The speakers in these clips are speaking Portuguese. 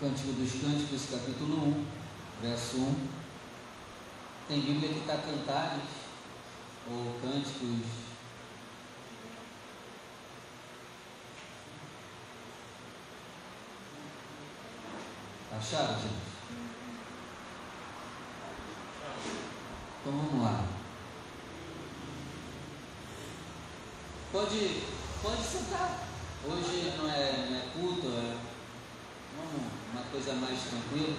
Cântico dos Cânticos, capítulo 1, verso 1. Tem Bíblia que está cantares ou cânticos. Acharam, gente? Então vamos lá. Pode, pode sentar. Hoje não é, não é culto, é uma coisa mais tranquila.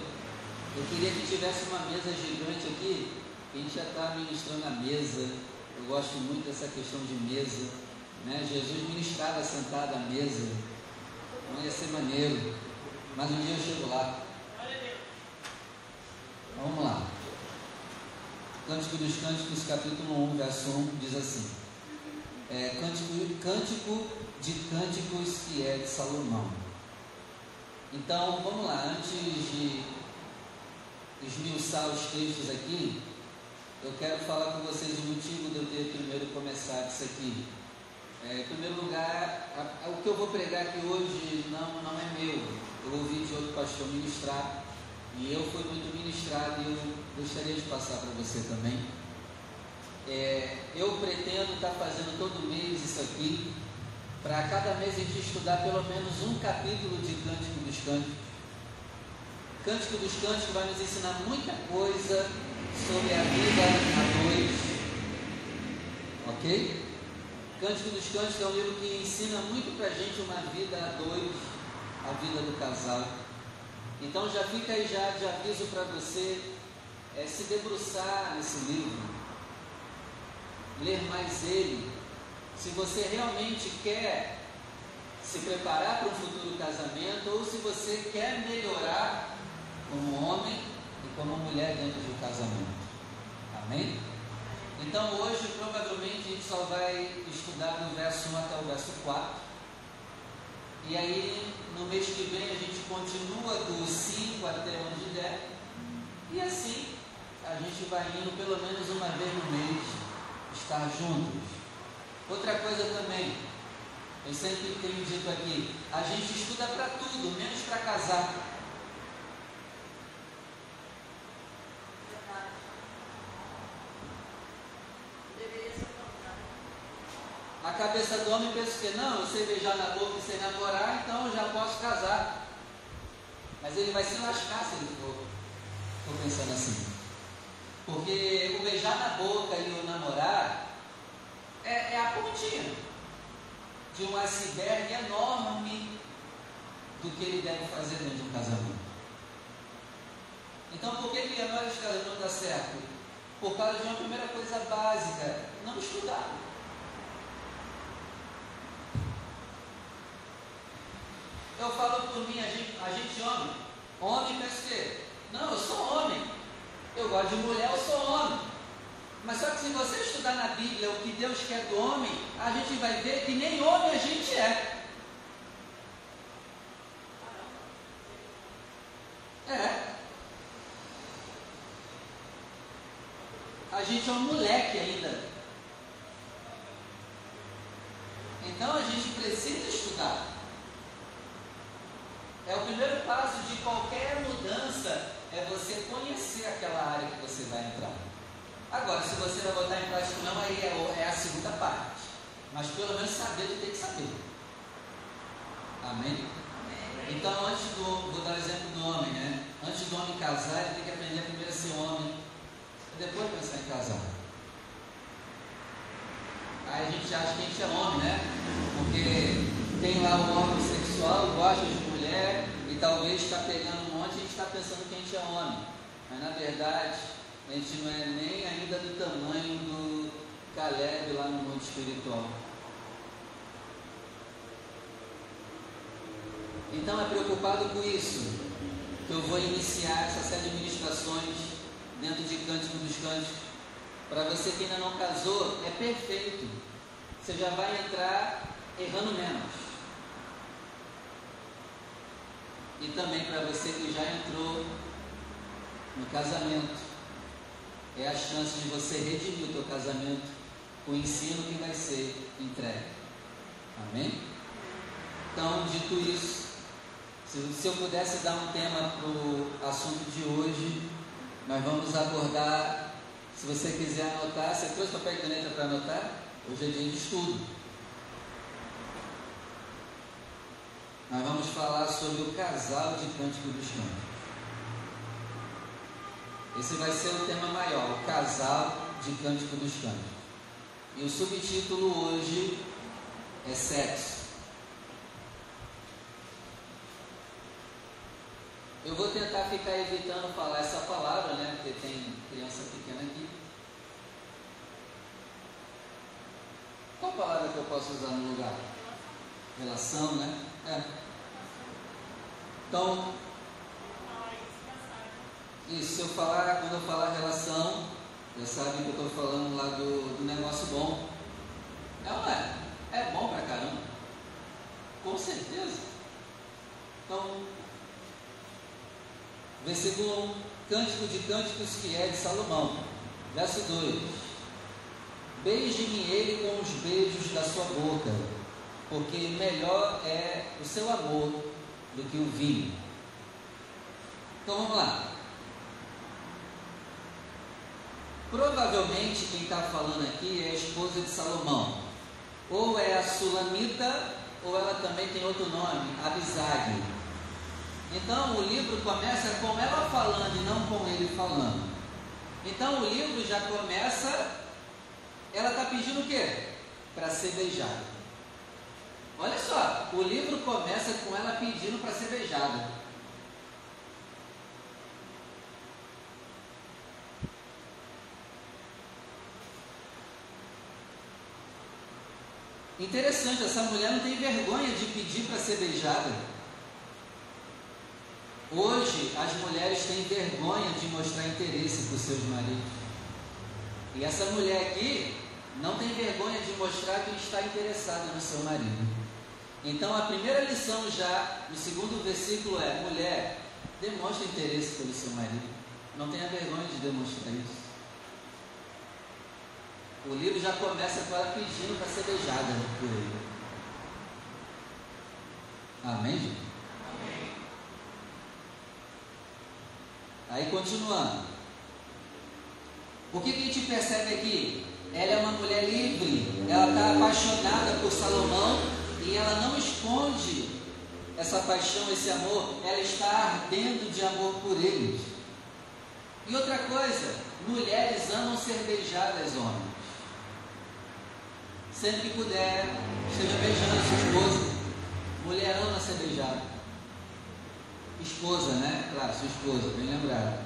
Eu queria que tivesse uma mesa gigante aqui, que a gente já está ministrando a mesa. Eu gosto muito dessa questão de mesa. Né? Jesus ministrava sentado à mesa. Não ia ser maneiro. Mas um dia eu chego lá. Vamos lá. Cântico dos Cânticos, capítulo 1, verso 1, diz assim: é, cântico, cântico de Cânticos que é de Salomão. Então, vamos lá, antes de esmiuçar os textos aqui, eu quero falar com vocês o motivo de eu ter primeiro começado isso aqui. É, em primeiro lugar, a, a, o que eu vou pregar aqui hoje não, não é meu. Eu ouvi de outro pastor ministrar e eu fui muito ministrado e eu gostaria de passar para você também. É, eu pretendo estar fazendo todo mês isso aqui, para cada mês a gente estudar pelo menos um capítulo de Cântico dos Cânticos. Cântico dos Cânticos vai nos ensinar muita coisa sobre a vida a dois. Ok? Cântico dos Cânticos é um livro que ensina muito para a gente uma vida a dois, a vida do casal. Então já fica aí já de aviso para você é, se debruçar nesse livro, ler mais ele. Se você realmente quer se preparar para um futuro casamento ou se você quer melhorar como homem e como mulher dentro de um casamento. Amém? Então hoje provavelmente a gente só vai estudar do verso 1 até o verso 4. E aí, no mês que vem, a gente continua do 5 até onde der. E assim, a gente vai indo pelo menos uma vez no mês, estar juntos. Outra coisa também, eu sempre tenho dito aqui, a gente estuda para tudo, menos para casar. A cabeça do homem pensa que não, eu sei beijar na boca e sei namorar, então eu já posso casar. Mas ele vai se lascar se ele for. Estou pensando assim. Porque o beijar na boca e o namorar é, é a pontinha de um iceberg enorme do que ele deve fazer dentro de um casamento. Então, por que, que dos casamentos não dá certo? Por causa de uma primeira coisa básica, não estudar. Eu falo por mim, a gente, a gente homem. Homem pensa o quê? Não, eu sou homem. Eu gosto de mulher, eu sou homem. Mas só que se você estudar na Bíblia o que Deus quer do homem, a gente vai ver que nem homem a gente é. É. A gente é um moleque ainda. Então a gente precisa estudar. É o primeiro passo de qualquer mudança, é você conhecer aquela área que você vai entrar. Agora, se você vai botar em prática não, aí é, é a segunda parte. Mas pelo menos saber, tu tem que saber. Amém? Então, antes do, vou dar o exemplo do homem, né? Antes do homem casar, ele tem que aprender primeiro a ser homem, e depois pensar em casar. Aí a gente acha que a gente é homem, né? Porque tem lá o homem sexual, gosta de mulher, e talvez está pegando um monte e a gente está pensando que a gente é homem. Mas na verdade, a gente não é nem ainda do tamanho do Caleb lá no mundo espiritual. Então é preocupado com isso que eu vou iniciar essa série de ministrações dentro de Cântico dos Cânticos. Para você que ainda não casou, é perfeito. Você já vai entrar errando menos. E também para você que já entrou no casamento, é a chance de você redimir o teu casamento com o ensino que vai ser entregue. Amém? Então, dito isso, Se, eu pudesse dar um tema para o assunto de hoje, nós vamos abordar. Se você quiser anotar, você trouxe papel e caneta para anotar? Hoje é dia de estudo. Nós vamos falar sobre o casal de Cântico dos Cânticos. Esse vai ser o tema maior, o casal de Cântico dos Cânticos. E o subtítulo hoje é Sexo. Eu vou tentar ficar evitando falar essa palavra, né? Porque tem criança pequena aqui. Qual palavra que eu posso usar no lugar? Relação, né? É. Então, isso, se eu falar, quando eu falar relação, já sabem que eu estou falando lá do, do negócio bom. É ou é? É bom pra caramba. Com certeza. Então, versículo 1, Cântico de Cânticos que é de Salomão, verso 2: Beije-me ele com os beijos da sua boca, porque melhor é o seu amor do que o vinho. Então vamos lá. Provavelmente quem está falando aqui é a esposa de Salomão. Ou é a Sulamita, ou ela também tem outro nome, Abisag. Então o livro começa com ela falando e não com ele falando. Então o livro já começa, ela está pedindo o quê? Para ser beijada. Olha só, o livro começa com ela pedindo para ser beijada. Interessante, essa mulher não tem vergonha de pedir para ser beijada. Hoje, as mulheres têm vergonha de mostrar interesse para os seus maridos. E essa mulher aqui não tem vergonha de mostrar que está interessada no seu marido. Então, a primeira lição já, no segundo versículo é: mulher, demonstre interesse pelo seu marido. Não tenha vergonha de demonstrar isso. O livro já começa com ela pedindo para ser beijada por ele. Amém, gente? Amém. Aí continuando. O que, que a gente percebe aqui? Ela é uma mulher livre, ela está apaixonada por Salomão e ela não esconde essa paixão, esse amor, ela está ardendo de amor por eles. E outra coisa, mulheres amam ser beijadas, homens. Sempre que puder, esteja beijando a sua esposa. Mulher ama ser beijada. Esposa, né? Claro, sua esposa, bem lembrado.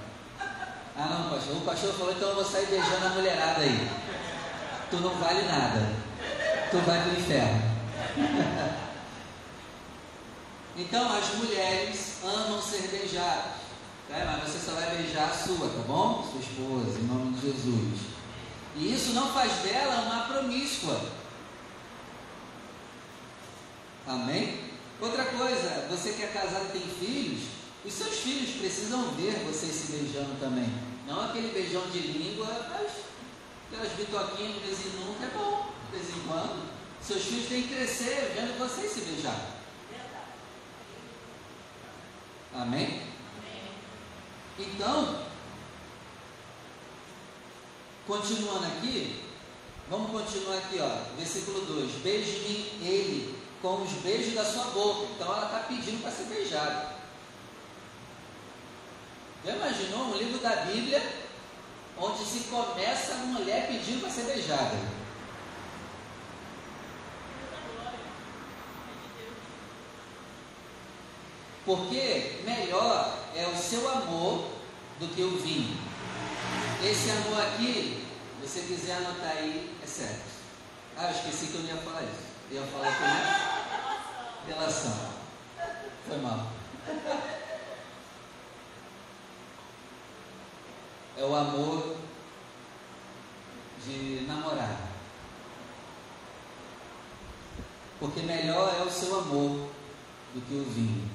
Ah não, pastor. O pastor falou, então eu vou sair beijando a mulherada aí. Tu não vale nada. Tu vai para o inferno. então as mulheres amam ser beijadas. É, mas você só vai beijar a sua, tá bom? Sua esposa, em nome de Jesus. E isso não faz dela uma promíscua. Amém? Outra coisa, você que é casado e tem filhos, os seus filhos precisam ver vocês se beijando também. Não aquele beijão de língua, mas aquelas bitoquinhas de vez em nunca é bom, de vez em quando. Seus filhos têm que crescer vendo vocês se beijar. Amém? Amém? Então, continuando aqui, vamos continuar aqui, ó, versículo 2: Beije-me ele com os beijos da sua boca. Então ela está pedindo para ser beijada. Já imaginou um livro da Bíblia onde se começa a mulher pedindo para ser beijada? Porque melhor é o seu amor do que o vinho. Esse amor aqui, você quiser anotar aí, é certo. Ah, eu esqueci que eu não ia falar isso. Eu ia falar com relação. Foi mal. É o amor de namorar. Porque melhor é o seu amor do que o vinho.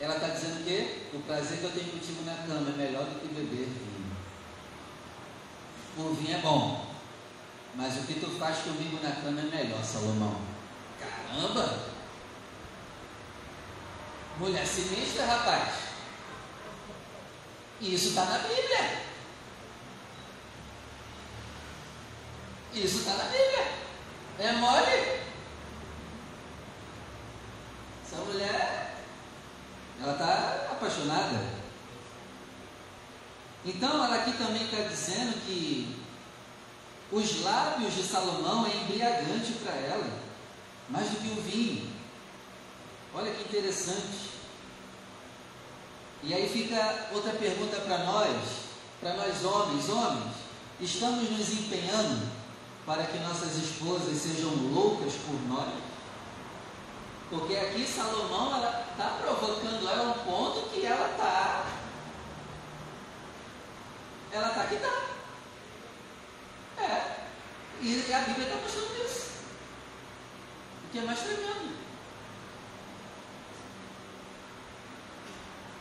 Ela está dizendo que o prazer que eu tenho contigo na cama é melhor do que beber vinho. O vinho é bom, mas o que tu faz comigo na cama é melhor, Salomão. Caramba! Mulher sinistra, rapaz. Isso está na Bíblia. Isso está na Bíblia. É mole? Essa mulher, ela está apaixonada. Então, ela aqui também está dizendo que os lábios de Salomão é embriagante para ela, mais do que o vinho. Olha que interessante. E aí fica outra pergunta para nós, para nós homens, homens, estamos nos empenhando para que nossas esposas sejam loucas por nós? Porque aqui Salomão está provocando ela a um ponto que ela está. Ela está que está. É. E a Bíblia está mostrando isso. O que é mais tremendo.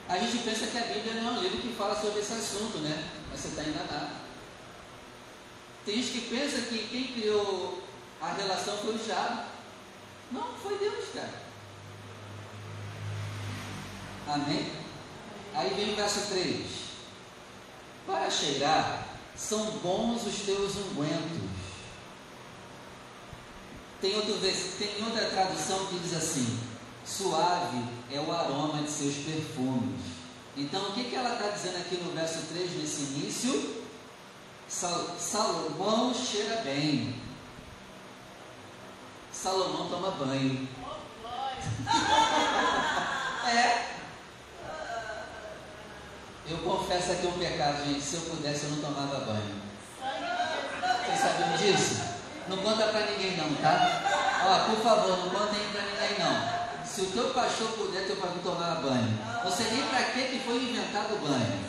A gente pensa que a Bíblia não é um livro que fala sobre esse assunto, né? Mas você está enganado. Tem gente que pensa que quem criou a relação foi o diabo. Não, foi Deus, cara. Amém? Aí vem o verso 3. Para cheirar, são bons os teus ungüentos. Tem, outro, tem outra tradução que diz assim: suave é o aroma de seus perfumes. Então, o que, que ela está dizendo aqui no verso 3, nesse início? Sal, Salomão cheira bem. Salomão toma banho. é. Eu confesso aqui um pecado, gente. Se eu pudesse, eu não tomava banho. Vocês sabiam disso? Não conta pra ninguém não, tá? Ó, por favor, não contem pra ninguém não. Se o teu pastor puder, teu pastor tomar banho. Não sei nem pra que, que foi inventado o banho.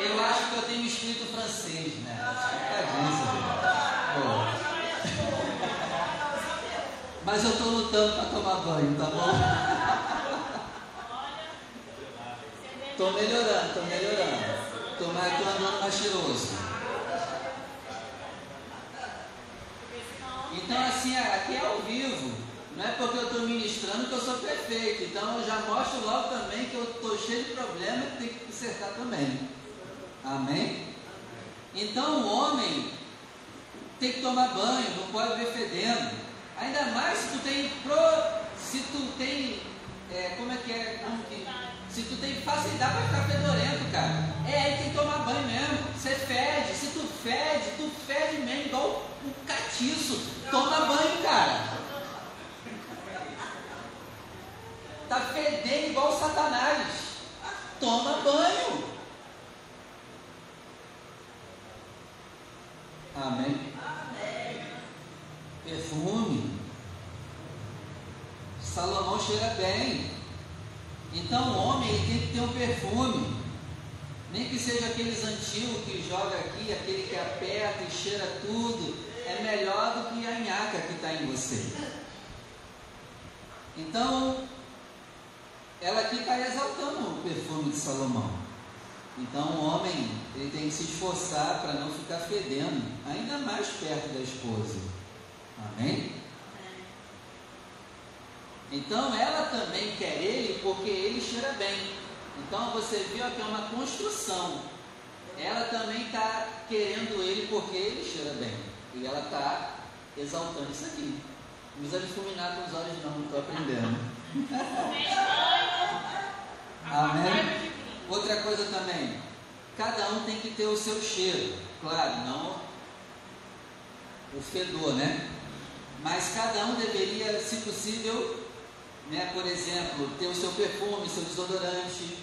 Eu acho que eu tenho espírito francês, né? Mas eu estou lutando para tomar banho, tá bom? Estou melhorando, estou melhorando. Estou andando mais cheiroso. Então, assim, aqui é ao vivo. Não é porque eu estou ministrando que eu sou perfeito. Então, eu já mostro logo também que eu estou cheio de problema e tem que consertar também. Amém? Então o homem tem que tomar banho, não pode ver fedendo. Ainda mais se tu tem pro, se tu tem é, como é que é? Que, se tu tem facilidade para ficar fedorento, cara. É aí tem que tomar banho mesmo. Você fede, se tu fede, tu fede mesmo, igual um catiço. Toma banho, cara. Tá fedendo igual Satanás. Toma banho. Amém? Perfume. Salomão cheira bem. Então o homem tem que ter um perfume. Nem que seja aqueles antigos que joga aqui, aquele que aperta e cheira tudo. É melhor do que a nhaca que está em você. Então, ela aqui está exaltando o perfume de Salomão. Então o homem ele tem que se esforçar para não ficar fedendo, ainda mais perto da esposa. Amém? Então ela também quer ele porque ele cheira bem. Então você viu que é uma construção. Ela também está querendo ele porque ele cheira bem. E ela está exaltando isso aqui. Não precisa difuminar com os olhos não, estou aprendendo. Amém? Outra coisa também, cada um tem que ter o seu cheiro, claro, não o fedor, né? Mas cada um deveria, se possível, né, por exemplo, ter o seu perfume, seu desodorante.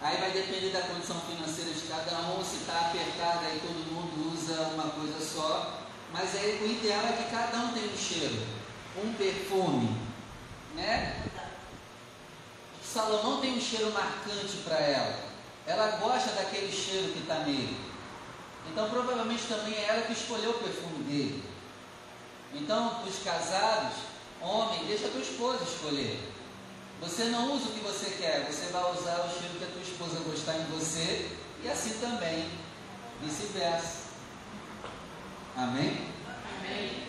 Aí vai depender da condição financeira de cada um, se está apertado, aí todo mundo usa uma coisa só. Mas aí, o ideal é que cada um tenha um cheiro, um perfume, né? Salomão tem um cheiro marcante para ela. Ela gosta daquele cheiro que está nele. Então, provavelmente também é ela que escolheu o perfume dele. Então, os casados, homem, deixa a tua esposa escolher. Você não usa o que você quer, você vai usar o cheiro que a tua esposa gostar em você e assim também, vice-versa. Amém? Amém.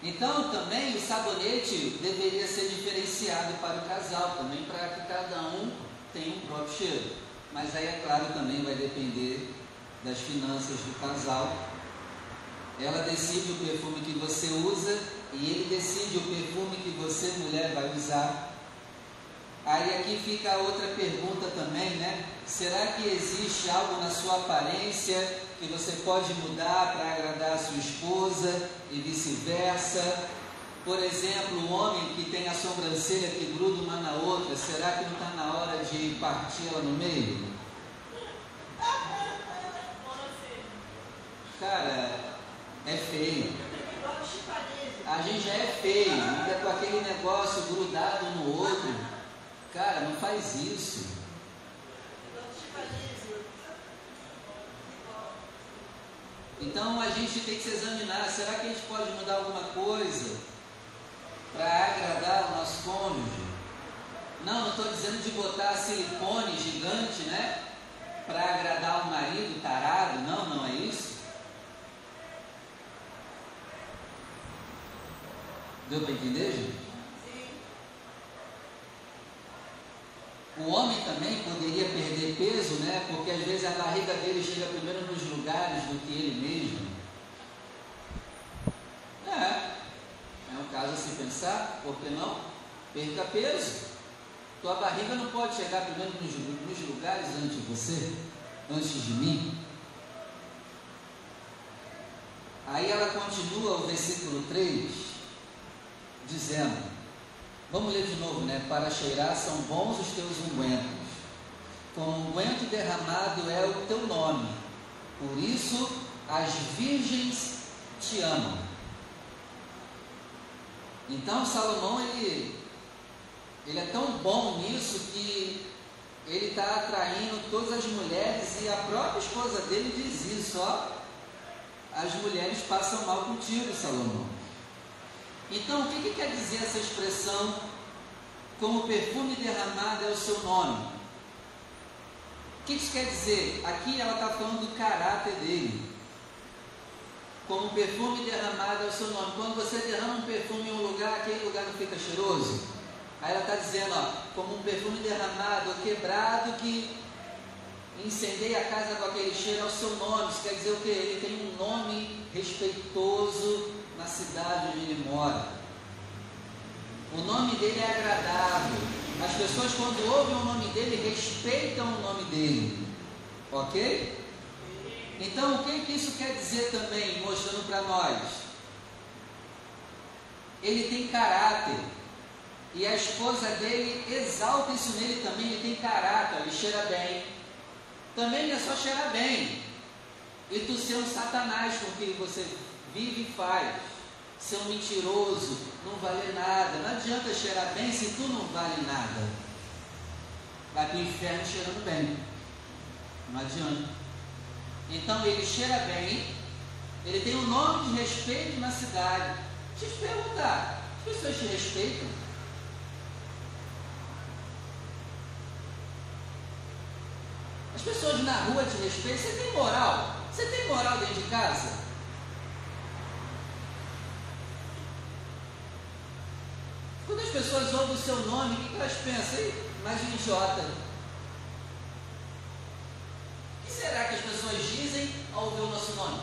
Então também o sabonete deveria ser diferenciado para o casal, também para que cada um tenha um próprio cheiro. Mas aí é claro também vai depender das finanças do casal. Ela decide o perfume que você usa e ele decide o perfume que você, mulher, vai usar. Aí aqui fica a outra pergunta também, né? Será que existe algo na sua aparência que você pode mudar para agradar a sua esposa e vice-versa? Por exemplo, um homem que tem a sobrancelha que gruda uma na outra, será que não está na hora de partir ela no meio? Cara, é feio. A gente já é feio, ainda com aquele negócio grudado no outro. Cara, não faz isso. Então a gente tem que se examinar, será que a gente pode mudar alguma coisa para agradar o nosso cônjuge? Não, não estou dizendo de botar silicone gigante, né? Para agradar o marido tarado, não, não é isso. Deu para entender, gente? O homem também poderia perder peso, né? Porque às vezes a barriga dele chega primeiro nos lugares do que ele mesmo. É. É um caso a se pensar, por que não? Perca peso. Tua barriga não pode chegar primeiro nos, nos lugares antes de você, antes de mim. Aí ela continua o versículo 3, dizendo: Vamos ler de novo, né? Para cheirar são bons os teus ungüentos. Com unguento derramado é o teu nome. Por isso as virgens te amam. Então Salomão ele, ele é tão bom nisso que ele está atraindo todas as mulheres e a própria esposa dele diz isso, ó. As mulheres passam mal contigo, Salomão. Então, o que, que quer dizer essa expressão? Como perfume derramado é o seu nome. O que isso quer dizer? Aqui ela está falando do caráter dele. Como perfume derramado é o seu nome. Quando você derrama um perfume em um lugar, aquele lugar não fica cheiroso? Aí ela está dizendo, ó, como um perfume derramado, quebrado, que incendeia a casa com aquele cheiro, é o seu nome. Isso quer dizer o quê? Ele tem um nome respeitoso, na cidade onde ele mora. O nome dele é agradável. As pessoas, quando ouvem o nome dele, respeitam o nome dele. Ok? Então, o que, que isso quer dizer também, mostrando para nós? Ele tem caráter. E a esposa dele exalta isso nele também. Ele tem caráter, ele cheira bem. Também não é só cheirar bem. E tu ser um satanás com que você vive e faz. Ser um mentiroso, não vale nada. Não adianta cheirar bem se tu não vale nada. Vai para o inferno cheirando bem. Não adianta. Então ele cheira bem, ele tem um nome de respeito na cidade. Deixa eu te perguntar, as pessoas te respeitam? As pessoas na rua te respeitam? Você tem moral? Você tem moral dentro de casa? Quando as pessoas ouvem o seu nome, o que elas pensam? Ei, mais um idiota. O que será que as pessoas dizem ao ouvir o nosso nome?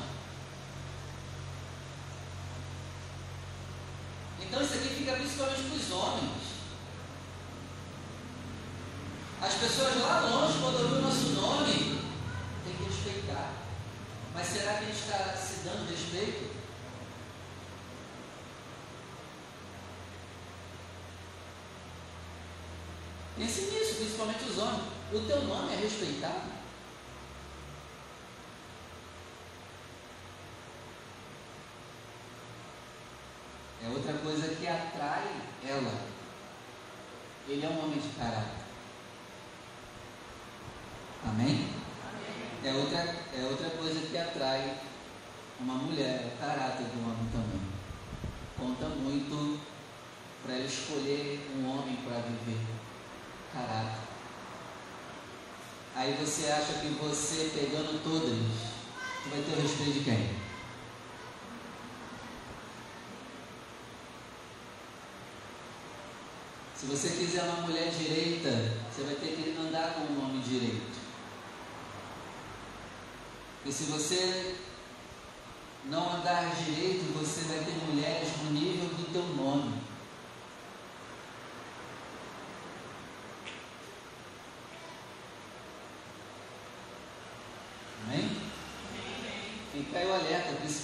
Então isso aqui fica principalmente para os homens. As pessoas lá longe, quando ouvem o nosso nome, tem que respeitar. Mas será que a gente está se dando respeito? Pense nisso, principalmente os homens. O teu nome é respeitado? É outra coisa que atrai ela. Ele é um homem de caráter. Amém? Amém? É, outra, é outra coisa que atrai uma mulher, é o caráter do homem também. Conta muito para ele escolher um homem para viver Caraca. Aí você acha que você pegando todas, tu vai ter o respeito de quem? Se você quiser uma mulher direita, você vai ter que andar com um homem direito. E se você não andar direito, você vai ter mulheres no nível do teu nome.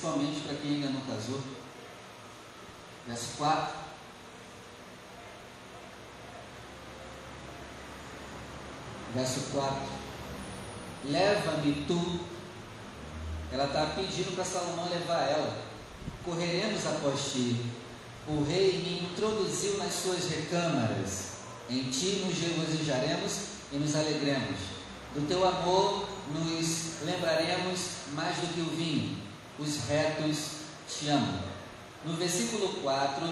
Principalmente para quem ainda não casou. Verso 4. Verso 4. Leva-me tu. Ela está pedindo para Salomão levar ela. Correremos após ti. O rei me introduziu nas suas recâmaras. Em ti nos regozijaremos e nos alegremos. Do teu amor nos lembraremos mais do que o vinho. Os retos te amam. No versículo 4,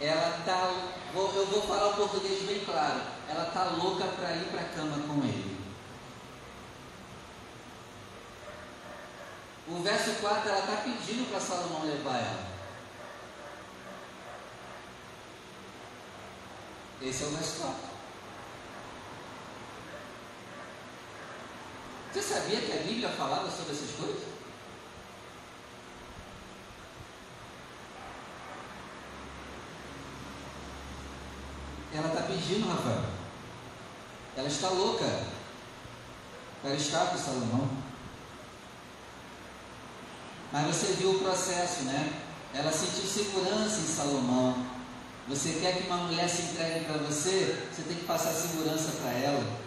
ela está. Eu vou falar o português bem claro. Ela está louca para ir para a cama com ele. O verso 4, ela está pedindo para Salomão levar ela. Esse é o verso 4. Você sabia que a Bíblia falava sobre essas coisas? Ela está pedindo, Rafael. Ela está louca para estar com Salomão. Mas você viu o processo, né? Ela sentiu segurança em Salomão. Você quer que uma mulher se entregue para você? Você tem que passar segurança para ela.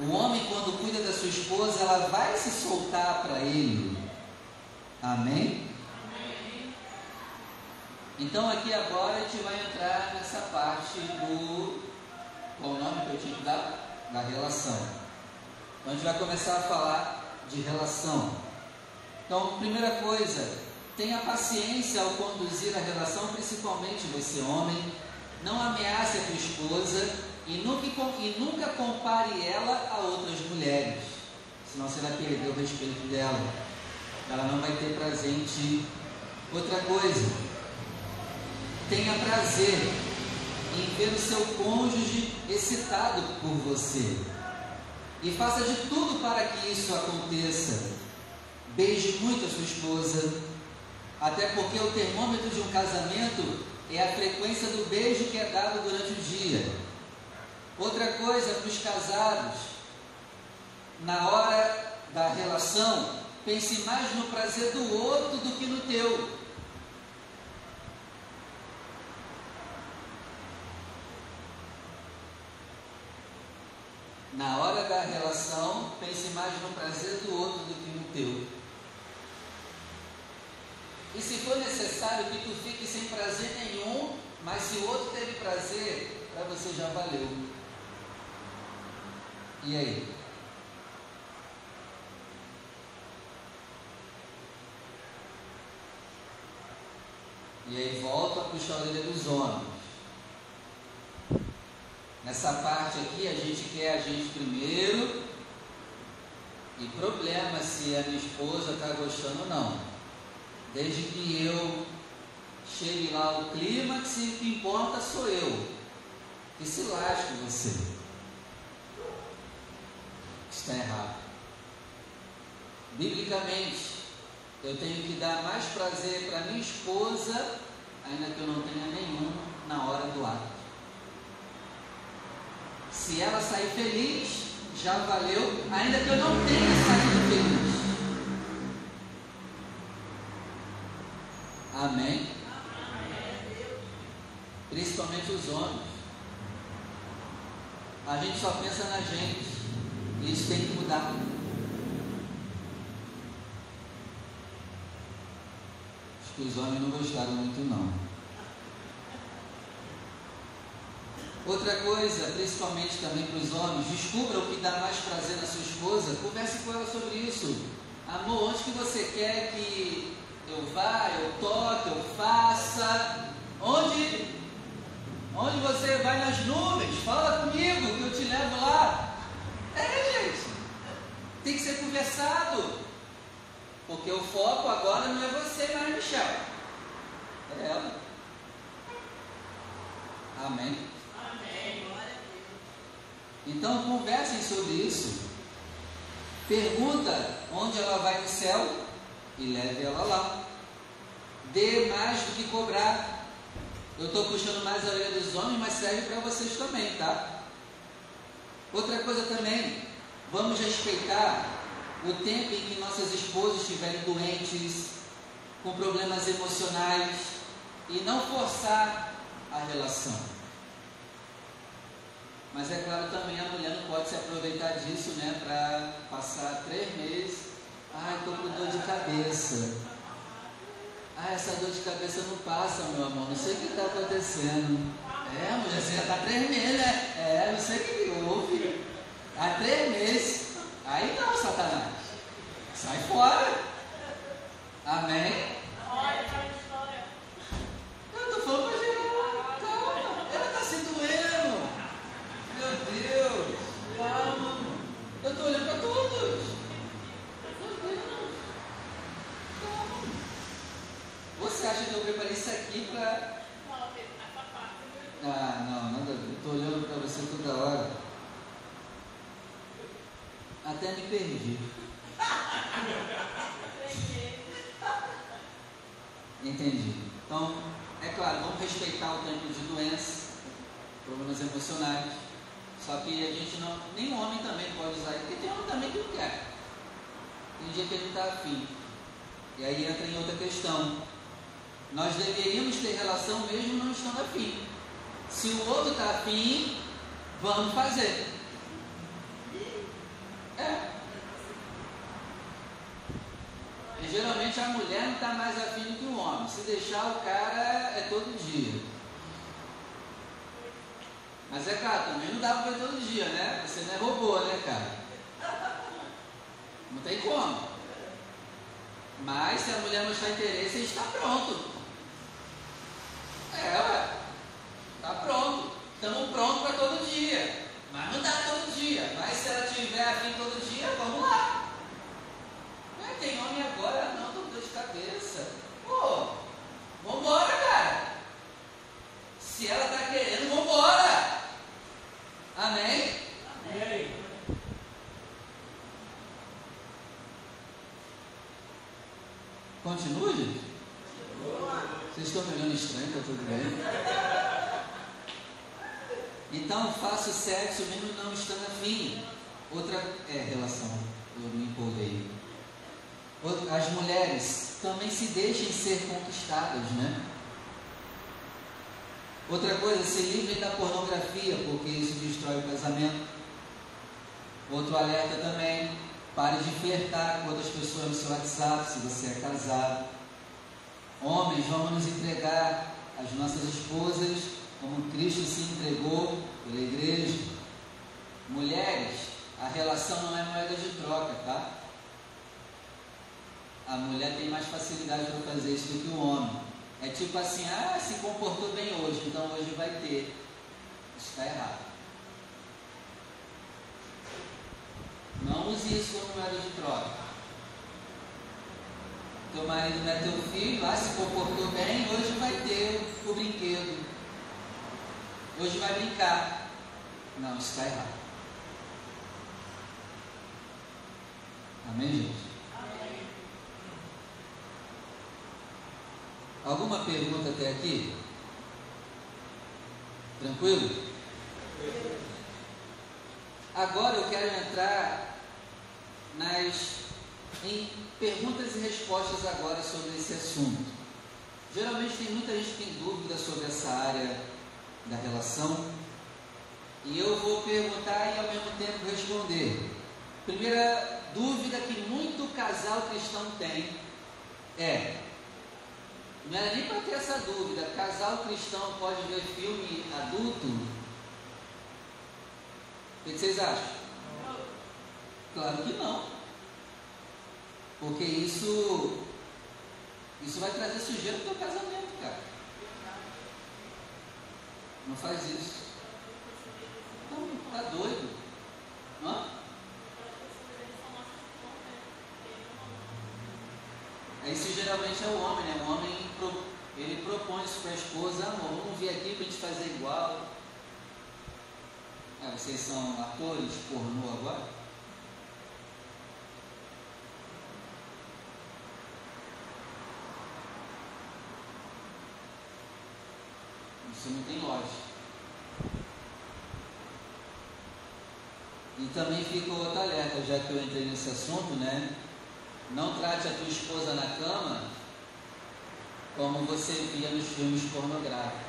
O homem, quando cuida da sua esposa, ela vai se soltar para ele. Amém? Então, aqui agora a gente vai entrar nessa parte do. Qual o nome que eu tinha que dar? Da relação. Então, a gente vai começar a falar de relação. Então, primeira coisa, tenha paciência ao conduzir a relação, principalmente você, homem. Não ameace a tua esposa e nunca, e nunca compare ela a outras mulheres, senão você vai perder o respeito dela. Ela não vai ter prazer em ti. Outra coisa, tenha prazer em ver o seu cônjuge excitado por você. E faça de tudo para que isso aconteça. Beije muito a sua esposa, até porque o termômetro de um casamento é a frequência do beijo que é dado durante o dia. Outra coisa para os casados, na hora da relação, pense mais no prazer do outro do que no teu. Na hora da relação, pense mais no prazer do outro do que no teu. E se for necessário que tu fique sem prazer nenhum, mas se o outro teve prazer, para você já valeu. E aí? E aí volta a puxar a orelha dos homens. Nessa parte aqui a gente quer a gente primeiro. E problema se a minha esposa está gostando ou não. Desde que eu chegue lá o clímax, o que importa sou eu. Que se lasque você está errado. Biblicamente, eu tenho que dar mais prazer para minha esposa, ainda que eu não tenha nenhum na hora do ato. Se ela sair feliz, já valeu, ainda que eu não tenha saído feliz. Amém? Principalmente os homens. A gente só pensa na gente. Isso tem que mudar. Acho que os homens não gostaram muito não. Outra coisa, principalmente também para os homens, descubra o que dá mais prazer na sua esposa, converse com ela sobre isso. Amor, onde que você quer que eu vá, eu toque, eu faça? Onde? Onde você vai nas nuvens? Fala comigo que eu te levo lá. É, gente. Tem que ser conversado. Porque o foco agora não é você, mas Michel. É ela. Amém? Então conversem sobre isso. Pergunta onde ela vai no céu e leve ela lá. Dê mais do que cobrar. Eu estou puxando mais a orelha dos homens, mas serve para vocês também, tá? Outra coisa também, vamos respeitar o tempo em que nossas esposas estiverem doentes, com problemas emocionais, e não forçar a relação. Mas é claro também a mulher não pode se aproveitar disso, né, para passar três meses. Ai, estou com dor de cabeça. Ah, essa dor de cabeça não passa, meu amor. Não sei o que está acontecendo. É, mulher, você já está três meses, né? É, não sei o que houve. Há três meses. Aí não, Satanás. Sai fora. Amém? Olha Então, faça o sexo mesmo não estando afim. Outra é relação, eu me empolguei. As mulheres também se deixem ser conquistadas, né? Outra coisa, se livrem da pornografia, porque isso destrói o casamento. Outro alerta também, pare de flertar com outras pessoas no seu WhatsApp, se você é casado. Homens, vamos nos entregar às nossas esposas como Cristo se entregou pela igreja. Mulheres, a relação não é moeda de troca, tá? A mulher tem mais facilidade para fazer isso do que o homem. É tipo assim, ah, se comportou bem hoje, então hoje vai ter. Isso está errado. Não use isso como moeda de troca. Teu marido não é teu filho, ah, se comportou bem, hoje vai ter o brinquedo. Hoje vai brincar. Não, isso está errado. Amém, gente? Amém. Alguma pergunta até aqui? Tranquilo? Agora eu quero entrar nas em perguntas e respostas agora sobre esse assunto. Geralmente tem muita gente que tem dúvida sobre essa área da relação e eu vou perguntar e ao mesmo tempo responder. Primeira dúvida que muito casal cristão tem é não era nem para ter essa dúvida. Casal cristão pode ver filme adulto? O que vocês acham? Claro que não. Porque isso, isso vai trazer sujeira para o casamento. Não faz isso. Não, tá doido. Hã? Isso geralmente é o homem, né? O homem ele propõe isso para a esposa, amor, vamos vir aqui para a gente fazer igual. Ah, vocês são atores pornô agora? Isso não tem lógica. E também fica outro alerta, já que eu entrei nesse assunto, né? Não trate a tua esposa na cama como você via nos filmes pornográficos.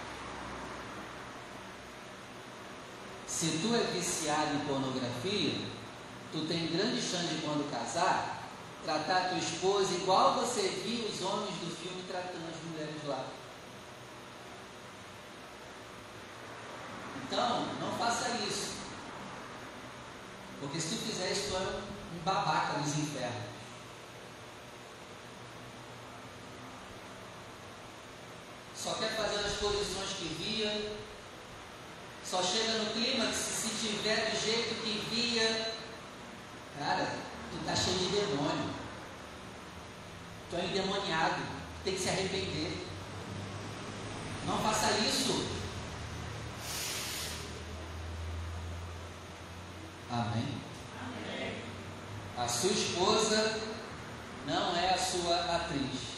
Se tu é viciado em pornografia, tu tem grande chance de quando casar, tratar tua esposa igual você via os homens do filme tratando as mulheres lá. Então, não faça isso. Porque se tu fizer isso, tu é um babaca dos infernos. Só quer fazer as posições que via, só chega no clímax se tiver do jeito que via. Cara, tu tá cheio de demônio. Tu é endemoniado. Tem que se arrepender. Não faça isso. Amém? A sua esposa não é a sua atriz.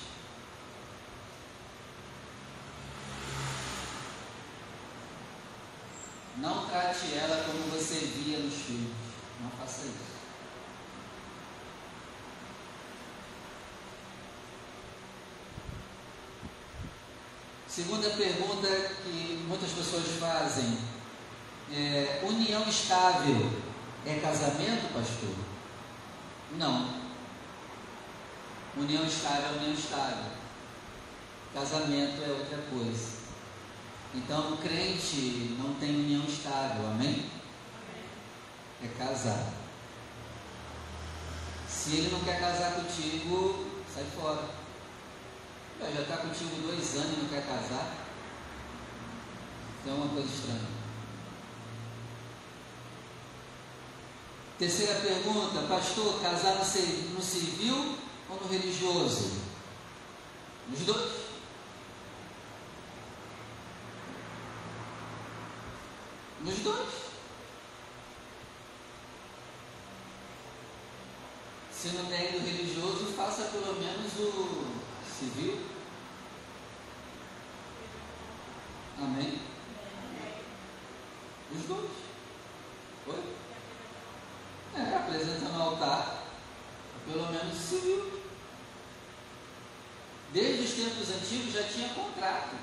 Não trate ela como você via nos filmes. Não faça isso. Segunda pergunta que muitas pessoas fazem: é, união estável é casamento, pastor? Não. União estável é união estável. Casamento é outra coisa. Então, o crente não tem união estável, amém? É casar. Se ele não quer casar contigo, sai fora. já está contigo dois anos e não quer casar. Então é uma coisa estranha. Terceira pergunta, pastor, casar no civil ou no religioso? Nos dois. Nos dois. Se não tem do religioso, faça pelo menos o civil. Amém? Os dois. Oi? É, apresenta no altar, pelo menos civil. Desde os tempos antigos já tinha contrato.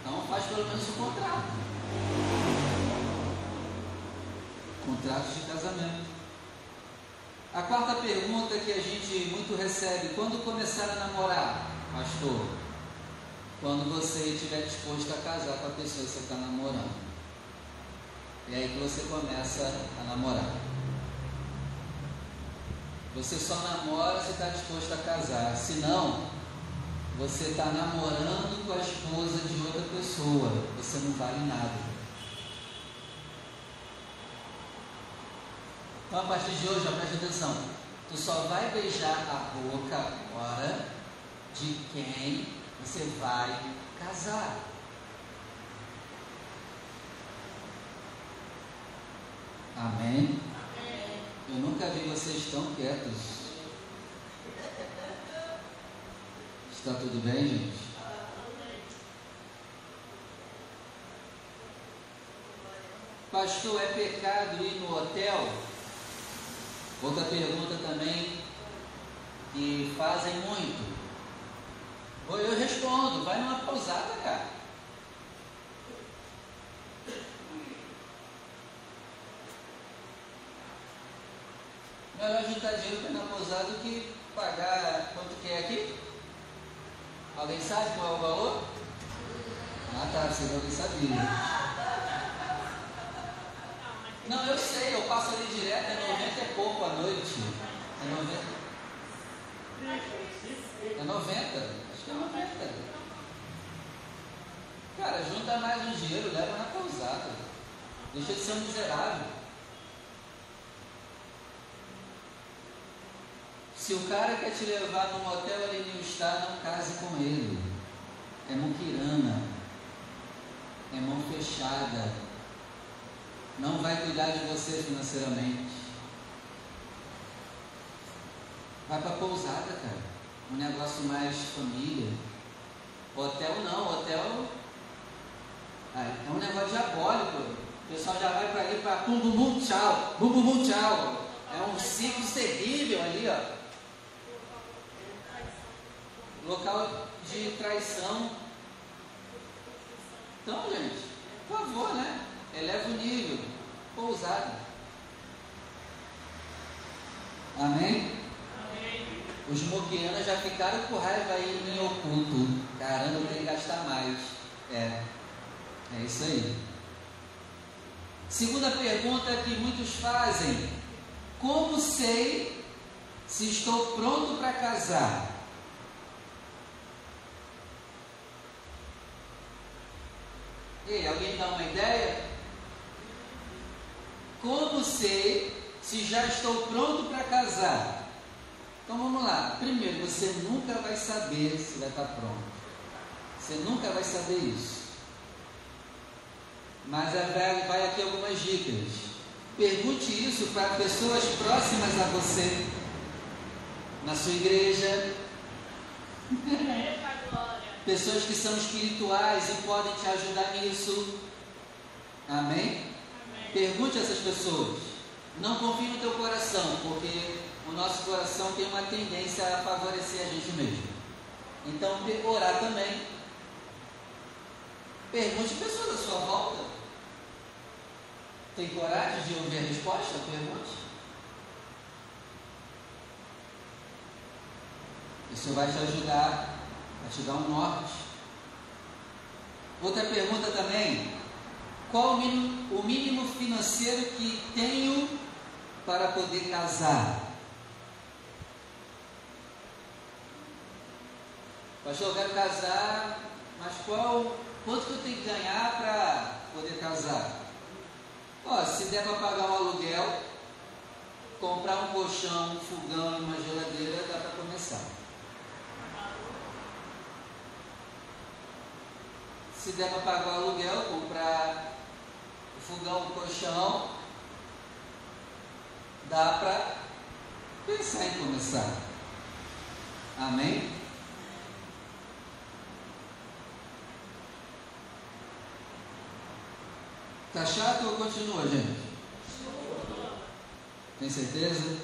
Então faz pelo menos o contrato. Contrato de casamento. A quarta pergunta que a gente muito recebe, quando começar a namorar, pastor? Quando você estiver disposto a casar com a pessoa que você está namorando. É aí que você começa a namorar. Você só namora se está disposto a casar. Se não, você está namorando com a esposa de outra pessoa. Você não vale nada. Então, a partir de hoje, preste atenção. Tu só vai beijar a boca agora de quem você vai casar. Amém? Eu nunca vi vocês tão quietos. Está tudo bem, gente? Pastor, é pecado ir no hotel? Outra pergunta também que fazem muito. Eu respondo, vai numa pousada, cara. Melhor juntar dinheiro para ir na pousada do que pagar quanto que é aqui? Alguém sabe qual é o valor? Ah tá, você não sabia. Não, eu sei, eu passo ali direto, é 90 e pouco à noite. É 90. É 90? Acho que é 90. Cara, junta mais um dinheiro, leva na pousada. Deixa de ser um miserável. Se o cara quer te levar num hotel ali no estado, não case com ele. É muquirana. É mão fechada. Não vai cuidar de você financeiramente. Vai para pousada, cara. Um negócio mais família. Hotel não, hotel é um negócio diabólico. O pessoal já vai para ali para bum bum bum tchau, bum bum tchau. É um ciclo terrível ali, ó. Local de traição. Então, gente, por favor, né? Eleva o nível. Pousado. Amém? Amém. Os moquianos já ficaram com raiva aí em oculto. Caramba, eu tenho que gastar mais. É. É isso aí. Segunda pergunta que muitos fazem: Como sei se estou pronto para casar? Ei, alguém dá uma ideia? Como sei se já estou pronto para casar? Então vamos lá. Primeiro, você nunca vai saber se vai estar pronto. Você nunca vai saber isso. Mas vai, vai aqui algumas dicas. Pergunte isso para pessoas próximas a você, na sua igreja. pessoas que são espirituais e podem te ajudar nisso. Amém? Amém. Pergunte a essas pessoas. Não confie no teu coração, porque o nosso coração tem uma tendência a favorecer a gente mesmo. Então, orar também. Pergunte pessoas à sua volta. Tem coragem de ouvir a resposta? Pergunte. Isso vai te ajudar te dar um norte. Outra pergunta também. Qual o mínimo, o mínimo financeiro que tenho para poder casar? Pastor, eu quero casar, mas qual, quanto que eu tenho que ganhar para poder casar? Ó, se der para pagar um aluguel, comprar um colchão, um fogão e uma geladeira, dá para começar. Se der para pagar o aluguel, comprar o fogão, o colchão, dá para pensar em começar. Amém? Tá chato ou continua, gente? Tem certeza?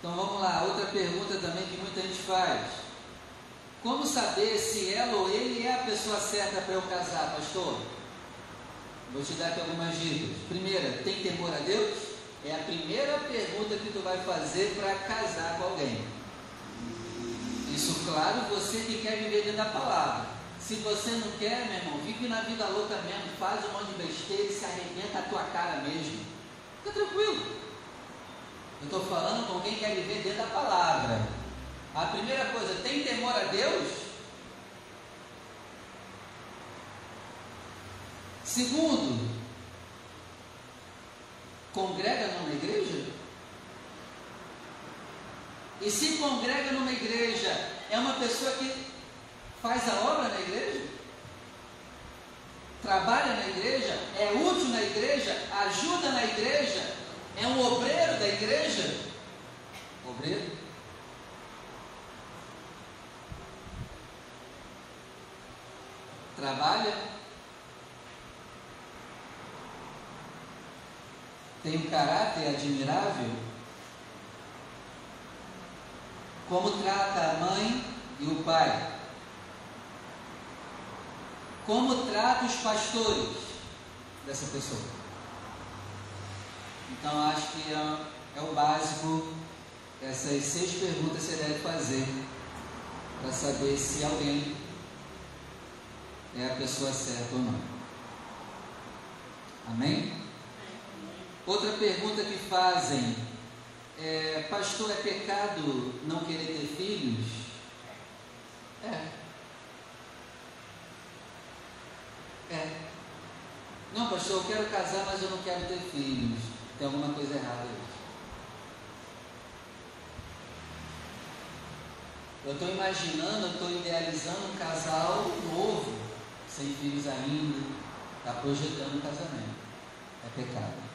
Então vamos lá, outra pergunta também que muita gente faz. Como saber se ela ou ele é a pessoa certa para eu casar, pastor? Vou te dar aqui algumas dicas. Primeira, tem temor a Deus? É a primeira pergunta que tu vai fazer para casar com alguém. Isso, claro, você que quer viver dentro da palavra. Se você não quer, meu irmão, vive na vida louca mesmo, faz um monte de besteira e se arrebenta a tua cara mesmo. Fica tranquilo. Eu estou falando com quem quer viver dentro da palavra. A primeira coisa, tem temor a Deus? Segundo, congrega numa igreja? E se congrega numa igreja, é uma pessoa que faz a obra na igreja? Trabalha na igreja? É útil na igreja? Ajuda na igreja? É um obreiro da igreja? Obreiro? Trabalha? Tem um caráter admirável? Como trata a mãe e o pai? Como trata os pastores dessa pessoa? Então acho que é, é o básico. Essas seis perguntas você deve fazer para saber se alguém é a pessoa certa ou não. Amém? Outra pergunta que fazem é, pastor, é pecado não querer ter filhos? É. É. Não, pastor, eu quero casar, mas eu não quero ter filhos. Tem alguma coisa errada aí. Eu estou imaginando, eu estou idealizando um casal novo, sem filhos ainda, está projetando um casamento. É pecado.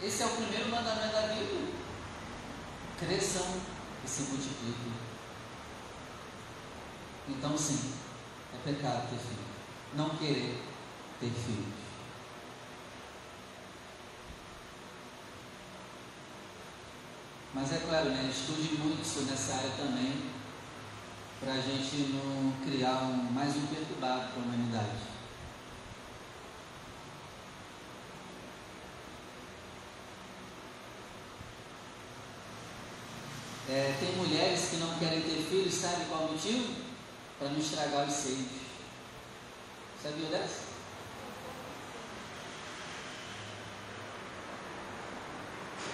Esse é o primeiro mandamento da Bíblia. Cresçam e se multipliquem. Então, sim, é pecado ter filho. Não querer ter filhos. Mas é claro, né, estude muito sobre essa área também, para a gente não criar um, mais um perturbado para a humanidade. É, tem mulheres que não querem ter filhos, sabe qual motivo? Para não estragar os seios. Sabia dessa?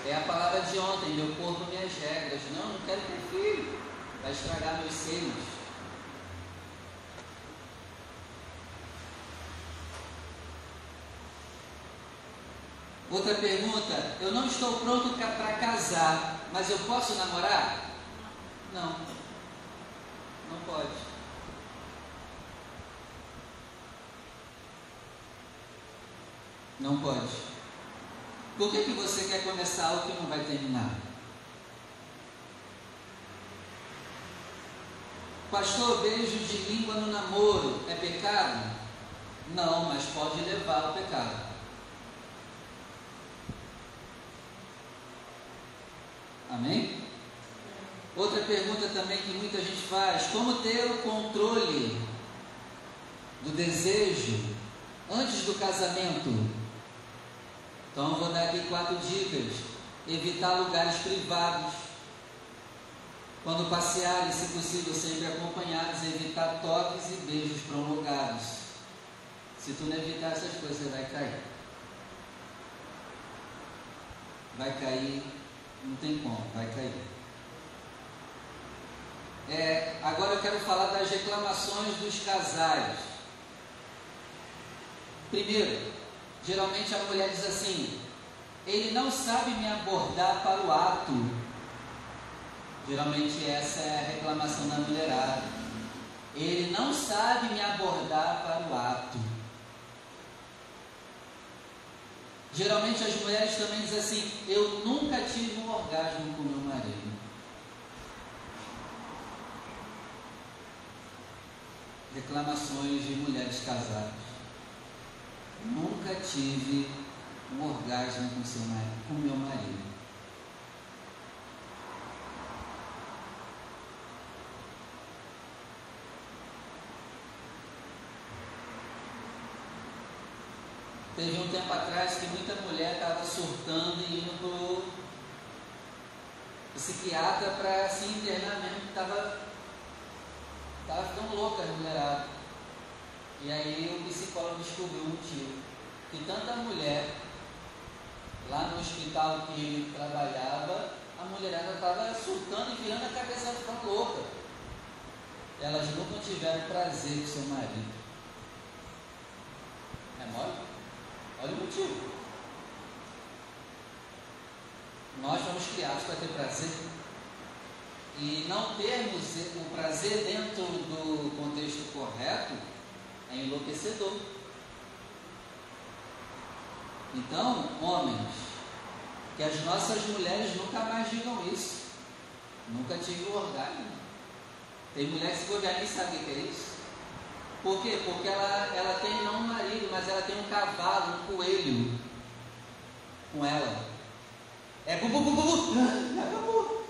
É a palavra de ontem, meu corpo, minhas regras. Não, não quero ter filho. Vai estragar meus seios. Outra pergunta, eu não estou pronto para casar, mas eu posso namorar? Não. Não pode. Não pode. Por que, que você quer começar algo que não vai terminar? Pastor, beijo de língua no namoro é pecado? Não, mas pode levar ao pecado. Amém? Outra pergunta também que muita gente faz: como ter o controle do desejo antes do casamento? Então vou dar aqui quatro dicas. Evitar lugares privados. Quando passearem, se possível, sempre acompanhados, evitar toques e beijos prolongados. Se tu não evitar essas coisas, você vai cair. Vai cair, não tem como, vai cair. É, agora eu quero falar das reclamações dos casais. Primeiro, Geralmente a mulher diz assim: ele não sabe me abordar para o ato. Geralmente essa é a reclamação da mulherada. Ele não sabe me abordar para o ato. Geralmente as mulheres também dizem assim: eu nunca tive um orgasmo com meu marido. Reclamações de mulheres casadas. Nunca tive um orgasmo com, seu marido, com meu marido. Teve um tempo atrás que muita mulher estava surtando e indo para o psiquiatra para se internar mesmo, estava tava ficando louca a mulherada. E aí o psicólogo descobriu o motivo. Que tanta mulher, lá no hospital que ele trabalhava, a mulherada estava surtando e virando a cabeça ficando louca. Elas nunca tiveram prazer com seu marido. É mole? Olha o motivo. Nós fomos criados para ter prazer. E não termos o prazer dentro do contexto correto é enlouquecedor. Então, homens, que as nossas mulheres nunca mais digam isso. Nunca tive um orgasmo. Tem mulher que se for nem sabe o que é isso. Por quê? Porque ela, ela tem não um marido, mas ela tem um cavalo, um coelho com ela. É bu, bu, bu, bu, bu. Acabou.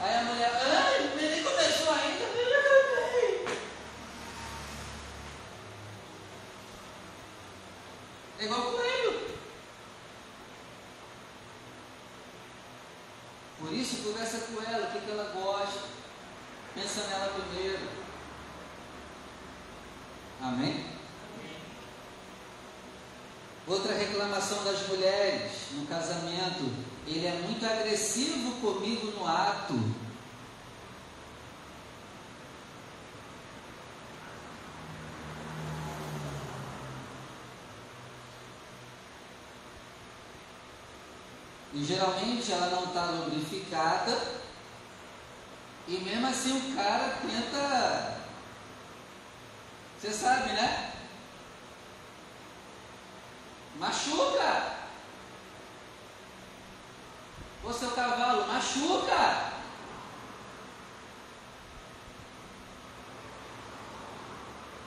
Aí a mulher, ai, nem começou ainda, É igual coelho. Por isso, conversa com ela, o que, que ela gosta. Pensa nela primeiro. Amém? Outra reclamação das mulheres no casamento. Ele é muito agressivo comigo no ato. E geralmente ela não está lubrificada. E mesmo assim o cara tenta. Você sabe, né? Machuca. O seu cavalo machuca.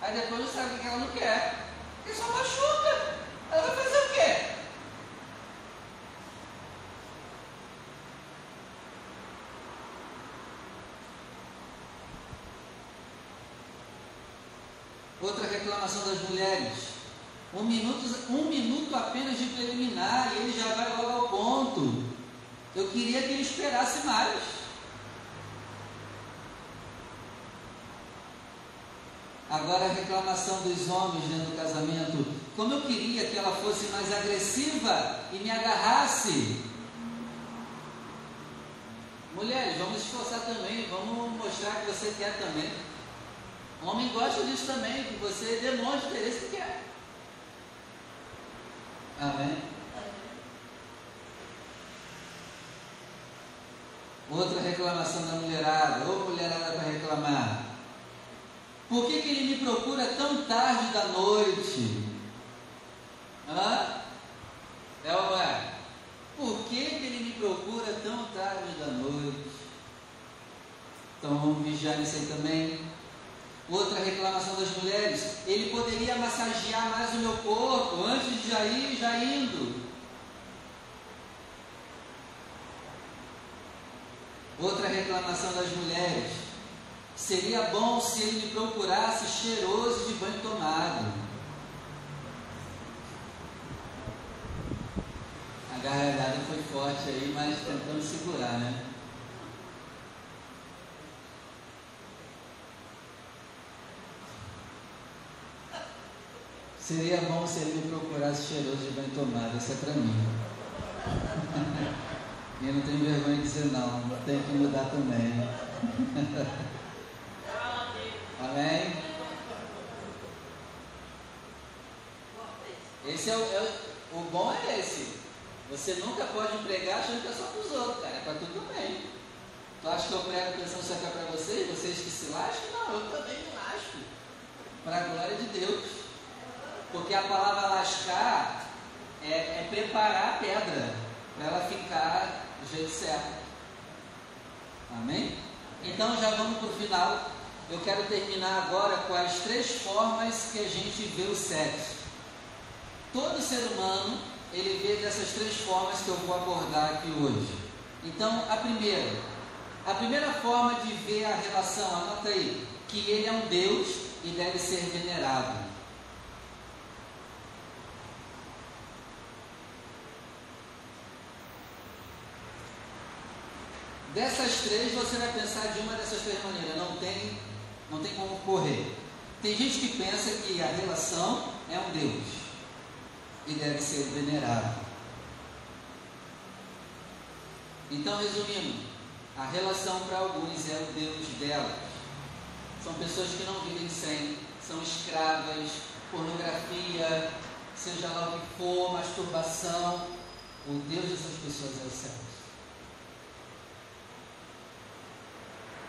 Aí depois não sabe o que ela não quer. Porque só machuca. Ela vai fazer o quê? Reclamação das mulheres. Um minuto, um minuto apenas de preliminar e ele já vai logo ao ponto. Eu queria que ele esperasse mais. Agora a reclamação dos homens dentro do casamento. Como eu queria que ela fosse mais agressiva e me agarrasse. Mulheres, vamos esforçar também, vamos mostrar que você quer também. O homem gosta disso também, que você demonstre interesse que quer. Amém? Outra reclamação da mulherada, ou mulherada para reclamar. Por que, que ele me procura tão tarde da noite? Hã? É ou é? Por que, que ele me procura tão tarde da noite? Então vamos vigiar isso aí também. Outra reclamação das mulheres, ele poderia massagear mais o meu corpo antes de já ir, já indo. Outra reclamação das mulheres, seria bom se ele me procurasse cheiroso de banho tomado. A gargalhada foi forte aí, mas tentando segurar, né? Seria bom se ele procurasse cheiroso de banho tomado, isso é para mim. eu não tenho vergonha de dizer não, tem que mudar também. Amém? Esse é o, é o, o bom é esse. Você nunca pode pregar achando que é só para os outros, cara, é para tudo também. Tu acha que eu prego pensando só que é para vocês, vocês que se lascam? Não, eu também me lasco. Para a glória de Deus. Porque a palavra lascar é, é preparar a pedra para ela ficar do jeito certo. Amém? Então já vamos para o final. Eu quero terminar agora com as três formas que a gente vê o sexo. Todo ser humano ele vê dessas três formas que eu vou abordar aqui hoje. Então, a primeira, a primeira forma de ver a relação, anota aí, que ele é um Deus e deve ser venerado. Dessas três, você vai pensar de uma dessas três maneiras. Não tem, não tem como correr. Tem gente que pensa que a relação é um Deus e deve ser venerado. Então, resumindo, a relação para alguns é o Deus delas. São pessoas que não vivem sem, são escravas, pornografia, seja lá o que for, masturbação. O Deus dessas pessoas é o céu.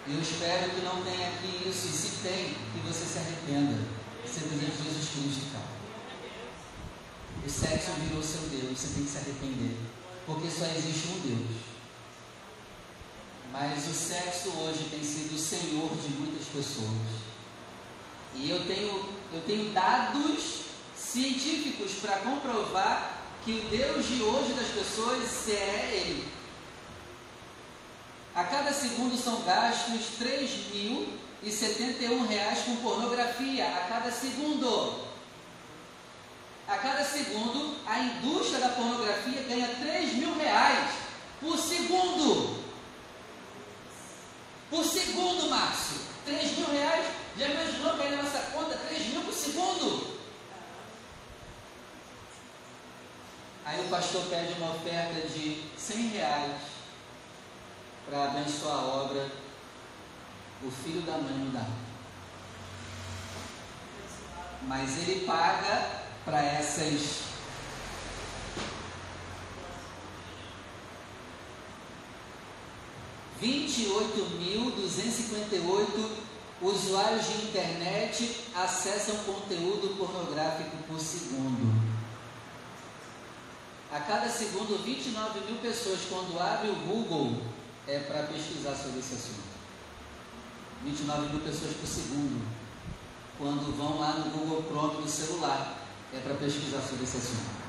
Eu espero que não tenha aqui isso, e se tem, que você se arrependa. Você deseja Jesus Cristo, cara. O sexo virou seu Deus, você tem que se arrepender. Porque só existe um Deus. Mas o sexo hoje tem sido o Senhor de muitas pessoas. E eu tenho, eu tenho dados científicos para comprovar que o Deus de hoje das pessoas é Ele. A cada segundo são gastos 3.071 reais com pornografia. A cada segundo. A cada segundo, a indústria da pornografia ganha 3 mil reais por segundo. Por segundo, Márcio. 3 mil reais. Já imaginou cair na nossa conta 3 mil por segundo? Aí o pastor pede uma oferta de 100 reais para abençoar a obra, o filho da mãe não dá. Mas ele paga para essas 28.258 usuários de internet acessam conteúdo pornográfico por segundo. A cada segundo, 29 mil pessoas, quando abre o Google, é para pesquisar sobre esse assunto. 29 mil pessoas por segundo. Quando vão lá no Google Chrome no celular, é para pesquisar sobre esse assunto.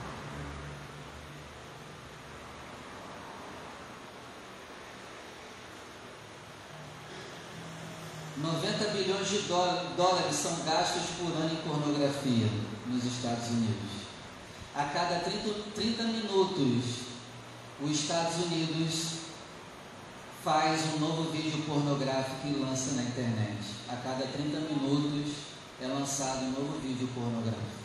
90 bilhões de dólares são gastos por ano em pornografia nos Estados Unidos. A cada 30, 30 minutos, os Estados Unidos faz um novo vídeo pornográfico e lança na internet. A cada 30 minutos é lançado um novo vídeo pornográfico.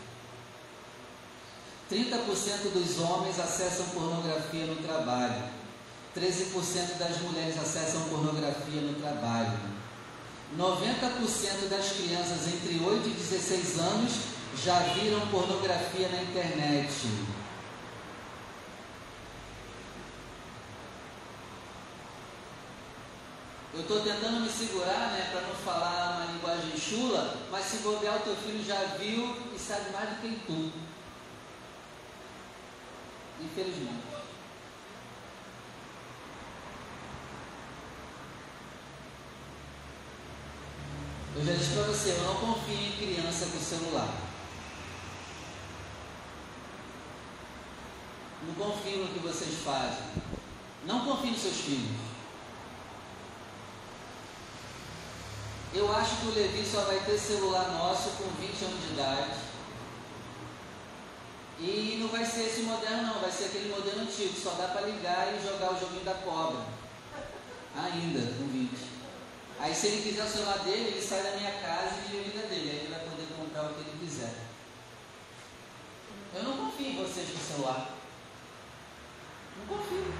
30% dos homens acessam pornografia no trabalho. 13% das mulheres acessam pornografia no trabalho. 90% das crianças entre 8 e 16 anos já viram pornografia na internet. Eu estou tentando me segurar, né, para não falar uma linguagem chula, mas se bobear o teu filho já viu e sabe mais do que tu. Infelizmente. Eu já disse para você, eu não confio em criança com celular. Não confio no que vocês fazem. Não confio nos seus filhos. Eu acho que o Levi só vai ter celular nosso com 20 anos de idade. E não vai ser esse moderno não, vai ser aquele modelo antigo, só dá para ligar e jogar o joguinho da cobra. Ainda, com 20. Aí se ele quiser o celular dele, ele sai da minha casa e vive a vida dele. Aí ele vai poder comprar o que ele quiser. Eu não confio em vocês com celular. Não confio.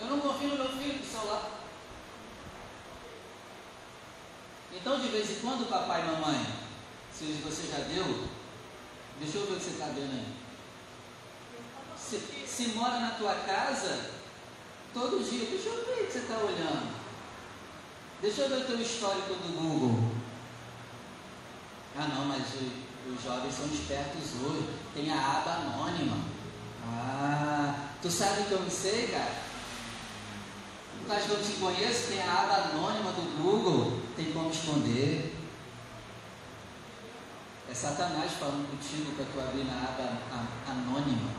Eu não confio no meu filho com celular. Então de vez em quando, papai e mamãe, se você já deu, deixa eu ver o que você está vendo aí. Se, se mora na tua casa, Todo dia, deixa eu ver o que você está olhando. Deixa eu ver o teu histórico do Google. Ah não, mas os jovens são espertos hoje. Tem a aba anônima. Ah, tu sabe que eu não sei, cara? Acha que eu te conheço? Tem a aba anônima do Google. Tem como esconder. É Satanás falando contigo para tu abrir na aba anônima.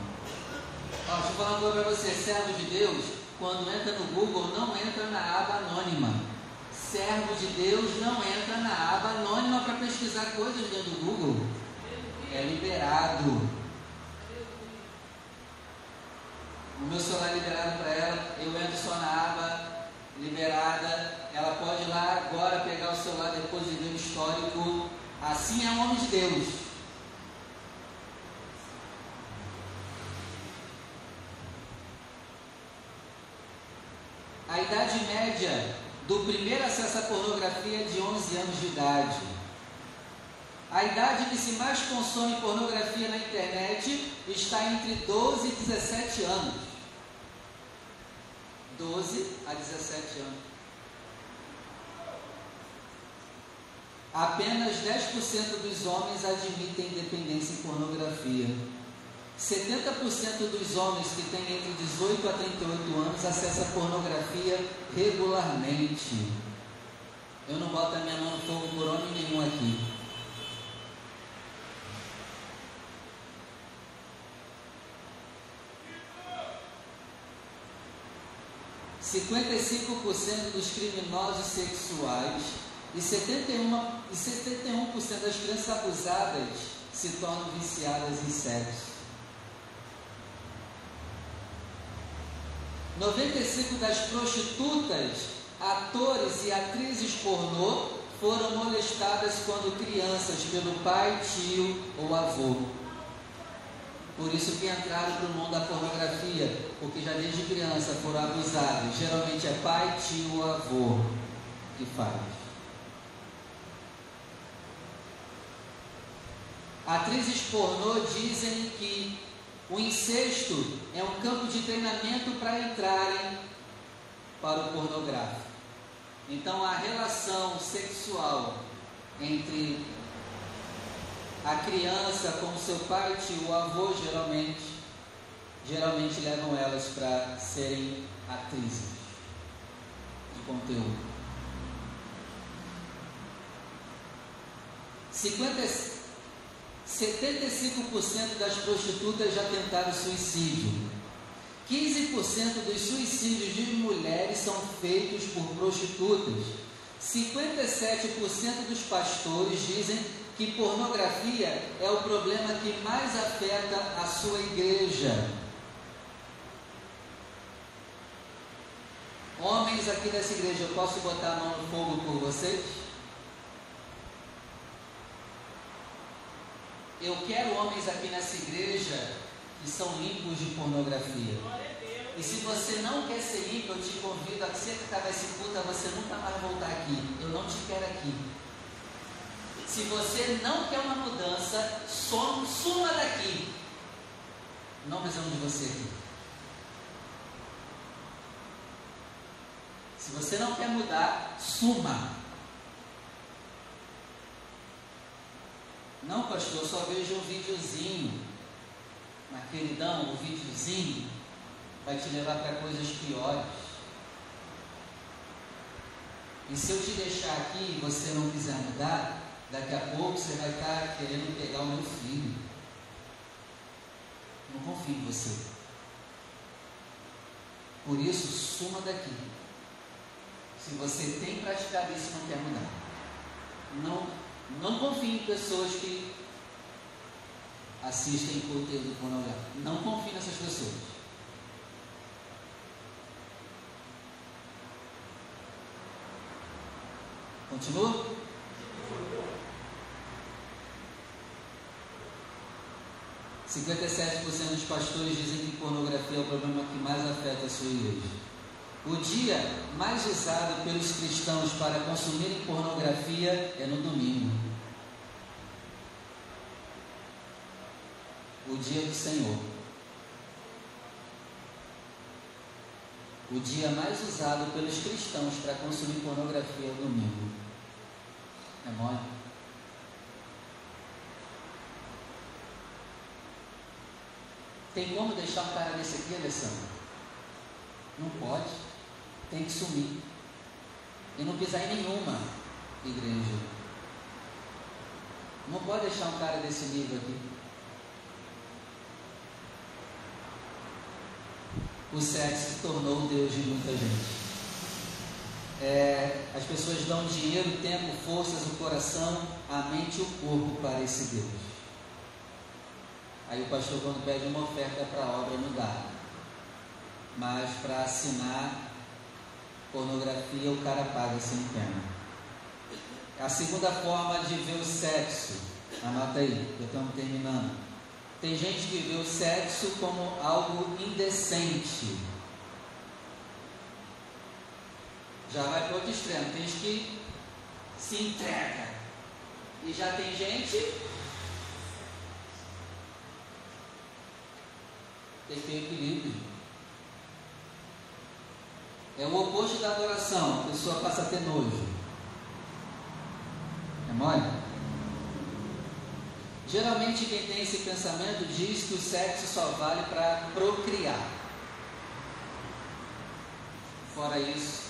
Ó, deixa eu falar uma coisa para você, servo de Deus quando entra no Google, não entra na aba anônima. Servo de Deus não entra na aba anônima para pesquisar coisas dentro do Google. É liberado. O meu celular é liberado para ela, eu entro só na aba liberada. Ela pode ir lá agora pegar o celular depois de ver o histórico. Assim é o homem de Deus. A idade média do primeiro acesso à pornografia é de 11 anos de idade. A idade que se mais consome pornografia na internet está entre 12 e 17 anos. 12 a 17 anos. Apenas 10% dos homens admitem dependência em pornografia. 70% dos homens que têm entre 18 a 38 anos acessam pornografia regularmente. Eu não boto a minha mão no fogo por homem nenhum aqui. Cinquenta e cinco por cento dos criminosos sexuais e 71%, e 71 das crianças abusadas se tornam viciadas em sexo. 95 das prostitutas, atores e atrizes pornô foram molestadas quando crianças pelo pai, tio ou avô. Por isso que entraram para o mundo da pornografia, porque já desde criança foram abusados. Geralmente é pai, tio ou avô que faz. Atrizes pornô dizem que O incesto é um campo de treinamento para entrarem para o pornográfico. Então a relação sexual entre a criança com seu pai, tio, avô, geralmente, geralmente levam elas para serem atrizes de conteúdo. 50, 75% das prostitutas já tentaram suicídio. 15% dos suicídios de mulheres são feitos por prostitutas. 57% dos pastores dizem que pornografia é o problema que mais afeta a sua igreja. Homens aqui dessa igreja, eu posso botar a mão no fogo por vocês? Eu quero homens aqui nessa igreja que são limpos de pornografia. E se você não quer ser limpo, eu te convido a você que acabar esse culto, você nunca mais voltar aqui. Eu não te quero aqui. Se você não quer uma mudança, some, suma daqui. Não precisamos de você aqui. Se você não quer mudar, suma. Não, pastor, só vejo um videozinho. Na queridão, o videozinho vai te levar para coisas piores. E se eu te deixar aqui e você não quiser mudar, daqui a pouco você vai estar querendo pegar o meu filho. Não confio em você. Por isso, suma daqui. Se você tem praticado isso não quer mudar. Não não confie em pessoas que assistem conteúdo pornográfico. Não confie nessas pessoas. Continua? Cinquenta e sete por cento dos pastores dizem que pornografia é o problema que mais afeta a sua igreja. O dia mais usado pelos cristãos para consumirem pornografia é no domingo. O dia do Senhor. O dia mais usado pelos cristãos para consumir pornografia é o domingo. É mole? Tem como deixar um cara desse aqui, Alessandro? Não pode tem que sumir. E não pisar em nenhuma igreja. Não pode deixar um cara desse nível aqui. O sexo se tornou o Deus de muita gente. É, as pessoas dão dinheiro, tempo, forças, o coração, a mente e o corpo para esse Deus. Aí o pastor, quando pede uma oferta para a obra, não dá. Mas para assinar Pornografia o cara paga sem pena. A segunda forma de ver o sexo, anota aí, eu estamos terminando. Tem gente que vê o sexo como algo indecente. Já vai para outro extremo. Tem gente que se entrega. E já tem gente. Tem que ter equilíbrio. É o oposto da adoração. A pessoa passa a ter nojo. É mole? Geralmente quem tem esse pensamento diz que o sexo só vale para procriar. Fora isso,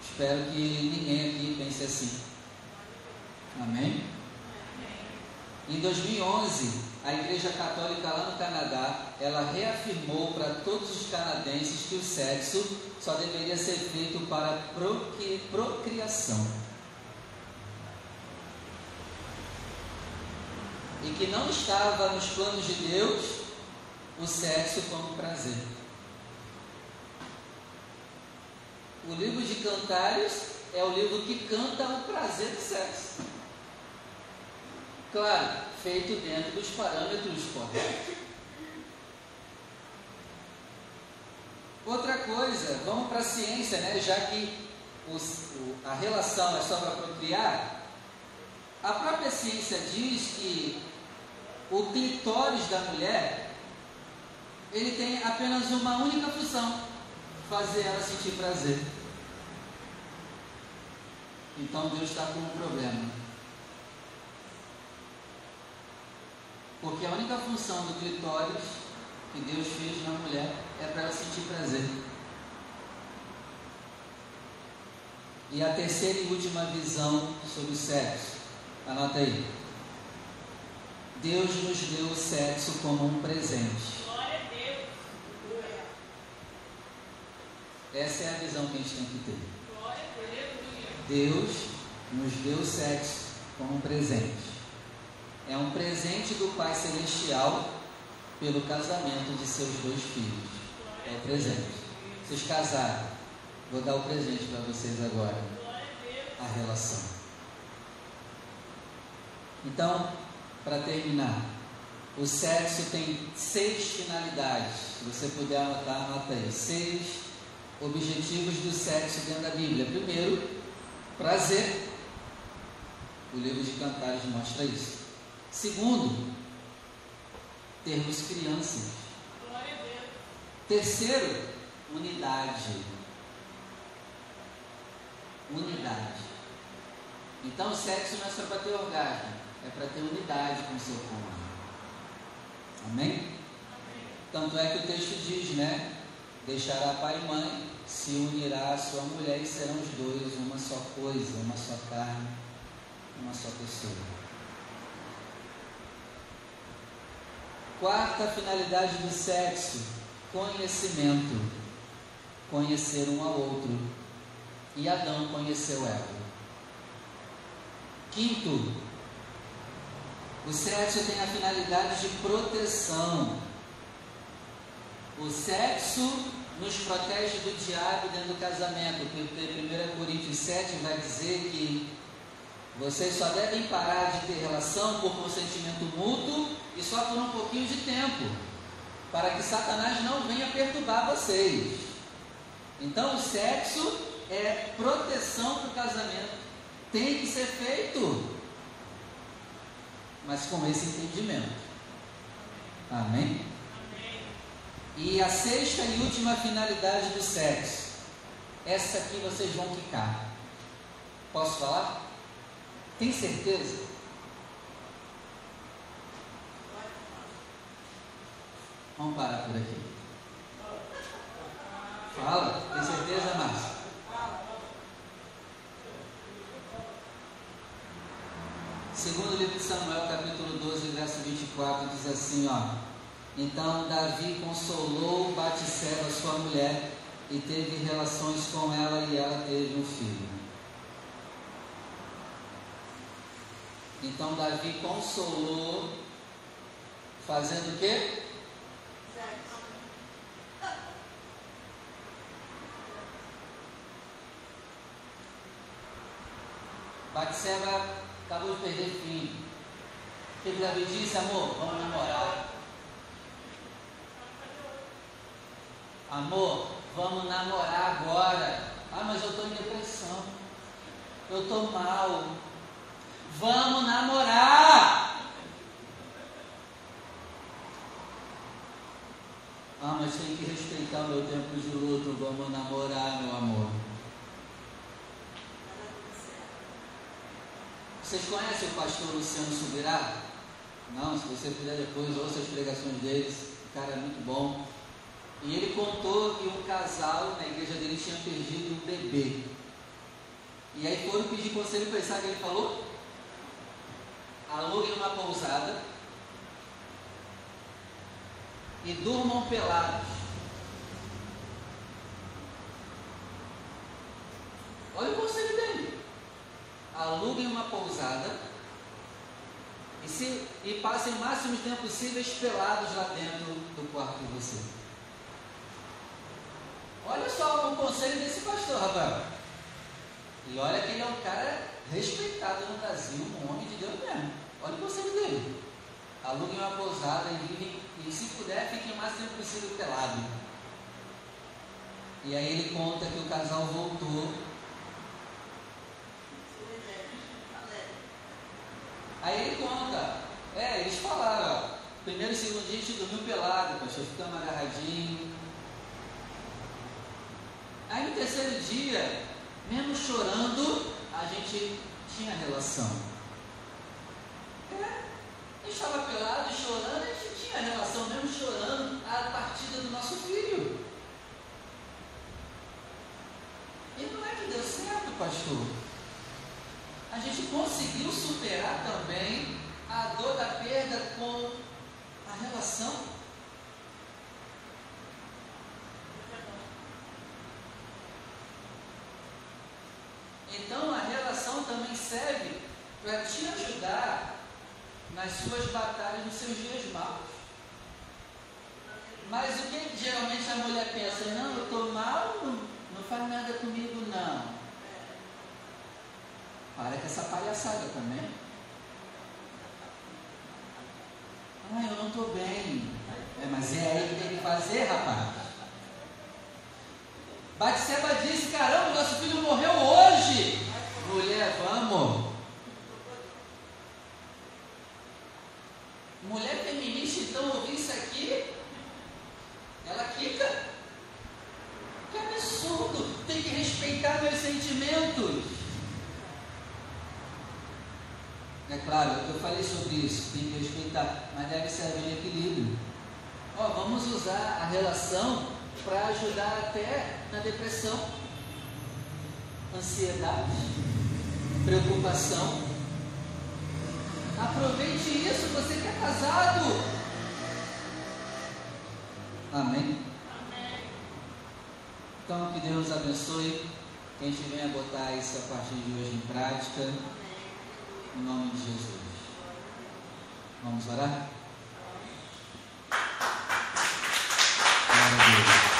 espero que ninguém aqui pense assim. Amém? Em 2011, a Igreja Católica lá no Canadá, ela reafirmou para todos os canadenses que o sexo só deveria ser feito para procriação. E que não estava nos planos de Deus o sexo como prazer. O livro de Cantares é o livro que canta o prazer do sexo. Claro, feito dentro dos parâmetros corretos. Outra coisa, vamos para a ciência, né? já que os, o, a relação é só para procriar, a própria ciência diz que o clitóris da mulher, ele tem apenas uma única função: fazer ela sentir prazer. Então Deus está com um problema. Porque a única função do clitóris que Deus fez na mulher é para ela sentir prazer. E a terceira e última visão sobre o sexo. Anota aí. Deus nos deu o sexo como um presente. Glória a Deus. Essa é a visão que a gente tem que ter. Glória a Deus. Deus nos deu o sexo como um presente. É um presente do Pai Celestial pelo casamento de seus dois filhos. É o presente. Vocês casaram. Vou dar o presente para vocês agora. A relação. Então, para terminar, o sexo tem seis finalidades. Se você puder anotar, anota aí. Seis objetivos do sexo dentro da Bíblia. Primeiro, prazer. O livro de Cantares mostra isso. Segundo, termos crianças. A. Terceiro, unidade. Unidade. Então, sexo não é só para ter orgasmo, é para ter unidade com o seu cônjuge. Amém? Tanto é que o texto diz, né? Deixará pai e mãe, se unirá à sua mulher e serão os dois uma só coisa, uma só carne, uma só pessoa. Quarta finalidade do sexo: conhecimento. Conhecer um ao outro. E Adão conheceu Eva. Quinto, o sexo tem a finalidade de proteção. O sexo nos protege do diabo dentro do casamento, porque 1 Coríntios 7 vai dizer que vocês só devem parar de ter relação por consentimento mútuo e só por um pouquinho de tempo, para que Satanás não venha perturbar vocês. Então, o sexo é proteção para o casamento. Tem que ser feito, mas com esse entendimento. Amém? E a sexta e última finalidade do sexo. Essa aqui vocês vão ficar. Posso falar? Tem certeza? Vamos parar por aqui. Fala, tem certeza, Márcio? Segundo livro de Samuel, capítulo 12, verso 24, diz assim, ó. Então Davi consolou Batseba, sua mulher, e teve relações com ela e ela teve um filho. Então Davi consolou, fazendo o quê? Batseba acabou de perder. O que que Davi disse, amor? Vamos namorar. Amor, vamos namorar agora. Ah, mas eu estou em depressão. Eu estou mal. Vamos namorar. Ah, mas tem que respeitar o meu tempo de luto. Vamos namorar, meu amor. Vocês conhecem o pastor Luciano Subirá? Não, se você puder depois, ouça as pregações deles. O cara é muito bom. E ele contou que um casal na igreja dele tinha perdido um bebê. E aí foram pedir conselho para ele, sabe ele falou? Aluguem uma pousada e durmam pelados. Olha o conselho dele. Aluguem uma pousada e, se, e passem o máximo de tempo possíveis pelados lá dentro do quarto de você. Olha só o conselho desse pastor, Rafael. E olha que ele é um cara respeitado no Brasil, um homem de Deus mesmo. Olha o conselho dele. Aluguem uma pousada e vivem, e se puder, fiquem o mais tempo possível pelado. E aí ele conta que o casal voltou. Aí ele conta, é, eles falaram, ó, primeiro e segundo dia a gente dormiu pelado, pastor, ficamos agarradinhos. Aí no terceiro dia, mesmo chorando, a gente tinha relação. É, gente estava pelado, chorando, a gente tinha relação, mesmo chorando, a partida do nosso filho. E não é que deu certo, pastor. A gente conseguiu superar também a dor da perda com a relação. Então a relação também serve para te ajudar nas suas batalhas, nos seus dias maus. Mas o que geralmente a mulher pensa? Não, eu estou mal, não, faz nada comigo, não. Para com essa palhaçada também. Ah, eu não estou bem. É, mas é aí que tem que fazer, rapaz. Batseba disse: Caramba, nosso filho morreu hoje. Mulher, vamos. Mulher feminista, então, ouvir isso aqui, ela quica. Que absurdo! Tem que respeitar meus sentimentos. É claro, eu falei sobre isso, tem que respeitar, mas deve ser haver equilíbrio. Ó, vamos usar a relação para ajudar até na depressão, ansiedade, preocupação. Aproveite isso, você que é casado. Amém? Amém. Então, que Deus abençoe. Que a gente venha botar isso a partir de hoje em prática. Em nome de Jesus. Vamos orar? Glória a Deus.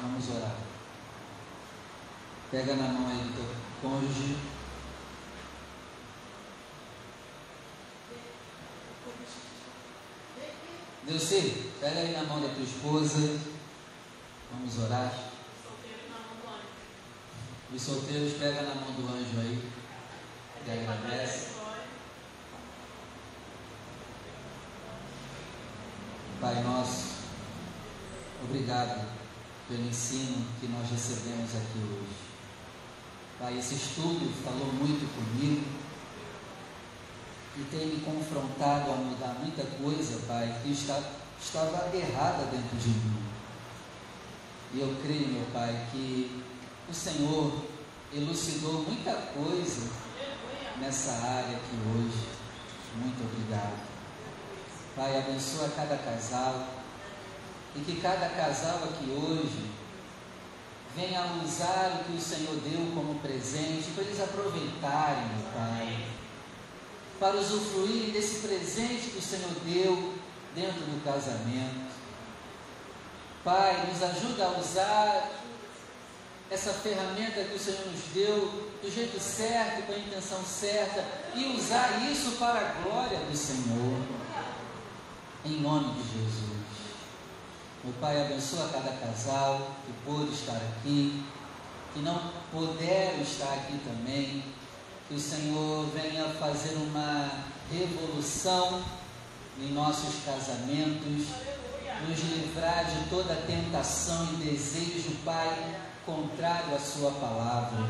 Vamos orar. Pega na mão aí do teu cônjuge. Deus, pega aí na mão da tua esposa. Vamos orar. Os solteiros pega na mão do anjo aí. E agradece. Pai nosso, obrigado pelo ensino que nós recebemos aqui hoje. Pai, esse estudo falou muito comigo e tem me confrontado a mudar muita coisa, Pai, que está, estava errada dentro de mim. E eu creio, meu Pai, que o Senhor elucidou muita coisa nessa área aqui hoje. Muito obrigado. Pai, abençoa cada casal e que cada casal aqui hoje venha a usar o que o Senhor deu como presente para eles aproveitarem, meu Pai, para usufruírem desse presente que o Senhor deu dentro do casamento. Pai, nos ajuda a usar essa ferramenta que o Senhor nos deu do jeito certo, com a intenção certa e usar isso para a glória do Senhor. Em nome de Jesus. Meu Pai, abençoa cada casal que pôde estar aqui, que não puderam estar aqui também. Que o Senhor venha fazer uma revolução em nossos casamentos, nos livrar de toda tentação e desejo, Pai, contrário à Sua palavra.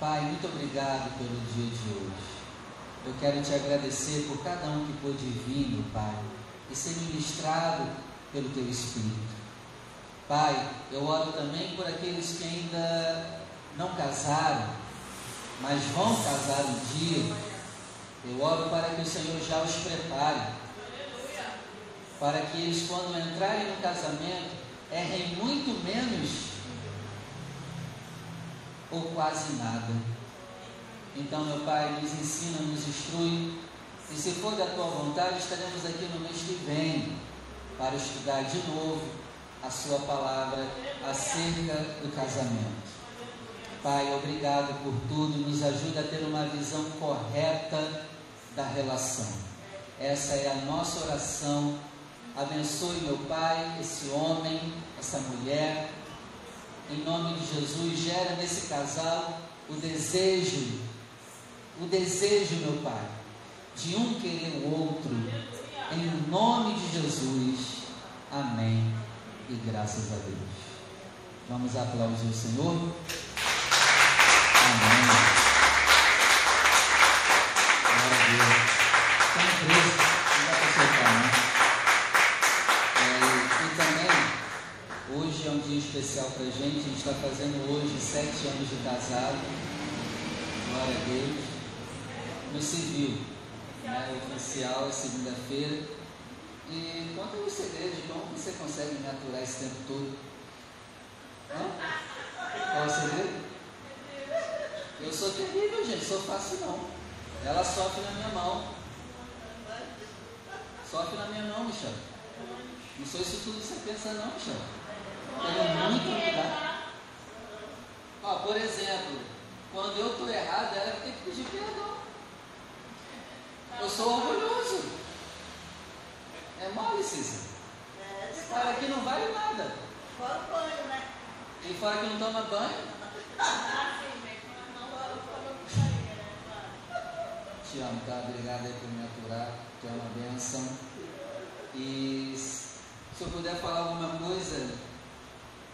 Pai, muito obrigado pelo dia de hoje. Eu quero te agradecer por cada um que pôde vir, meu Pai, e ser ministrado pelo Teu Espírito. Pai, eu oro também por aqueles que ainda não casaram, mas vão casar um dia. Eu oro para que o Senhor já os prepare, para que eles, quando entrarem no casamento, errem muito menos ou quase nada. Então, meu Pai, nos ensina, nos instrui, e se for da tua vontade, estaremos aqui no mês que vem para estudar de novo a Sua palavra acerca do casamento. Pai, obrigado por tudo, nos ajuda a ter uma visão correta da relação. Essa é a nossa oração. Abençoe, meu Pai, esse homem, essa mulher, em nome de Jesus, gera nesse casal o desejo, o desejo, meu Pai, de um querer o outro, em nome de Jesus. Amém. E graças a Deus. Vamos aplaudir o Senhor. Amém. Glória a Deus. Estamos presos. Não dá para soltar, né? É, e também, hoje é um dia especial para a gente. A gente está fazendo hoje sete anos de casado. Glória a Deus. No civil. Né? Oficial é segunda-feira. E conta os segredos de como você consegue me aturar esse tempo todo. Hã? Qual é o segredo? Eu sou terrível, gente, sou fácil não. Ela sofre na minha mão. Sofre na minha mão, Michel. Não sou isso tudo que você pensa não, Michel. Tenho muito cuidado. Ó, por exemplo, quando eu estou errado, ela tem que pedir perdão. Eu sou orgulhoso. É mole, Cícero. Esse cara aqui não vale nada. Fora o banho, né? E fala que não toma banho. Te amo, tá? Obrigado aí por me aturar. Tu é uma benção. E se eu puder falar alguma coisa,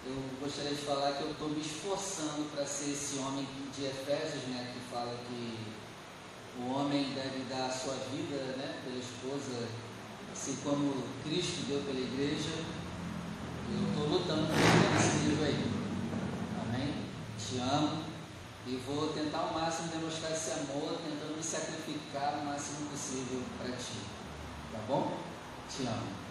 eu gostaria de falar que eu estou me esforçando para ser esse homem de Efésios, né? Que fala que o homem deve dar a sua vida né, pela esposa assim como Cristo deu pela igreja, eu estou lutando por esse livro aí. Amém? Te amo e vou tentar ao máximo demonstrar esse amor, tentando me sacrificar o máximo possível para ti. Tá bom? Te amo.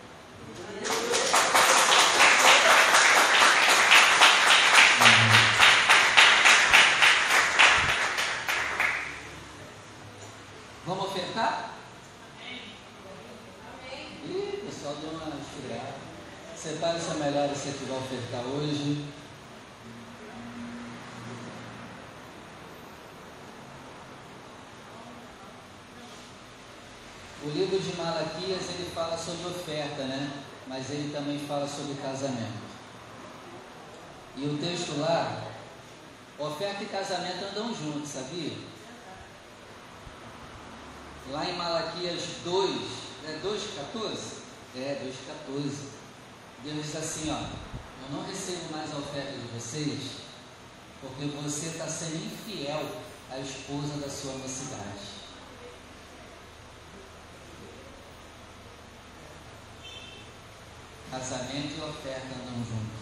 Separe essa melhor você que vai ofertar hoje. O livro de Malaquias ele fala sobre oferta, né? Mas ele também fala sobre casamento. E o texto lá, oferta e casamento andam juntos, sabia? Lá em Malaquias 2, é 2,14? É, 2,14. Deus diz assim, ó, eu não recebo mais a oferta de vocês, porque você está sendo infiel à esposa da sua mocidade. Casamento e oferta andam juntos.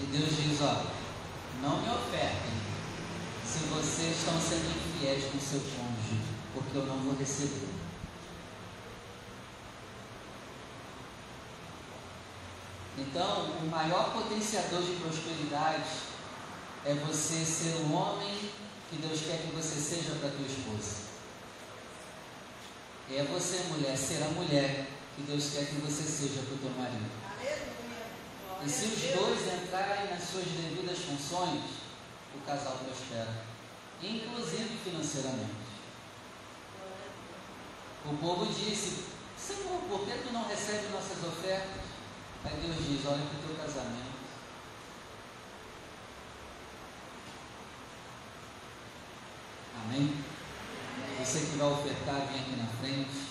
E Deus diz, ó, não me ofertem se vocês estão sendo infiéis com seu cônjuge, porque eu não vou receber. Então, o maior potenciador de prosperidade é você ser o homem que Deus quer que você seja para a tua esposa. É você, mulher, ser a mulher que Deus quer que você seja para o teu marido. E se os dois entrarem nas suas devidas funções, o casal prospera, inclusive financeiramente. O povo disse: Senhor, por que tu não recebe nossas ofertas? Aí Deus diz: Olha para o teu casamento. Amém? Você que vai ofertar, vem aqui na frente.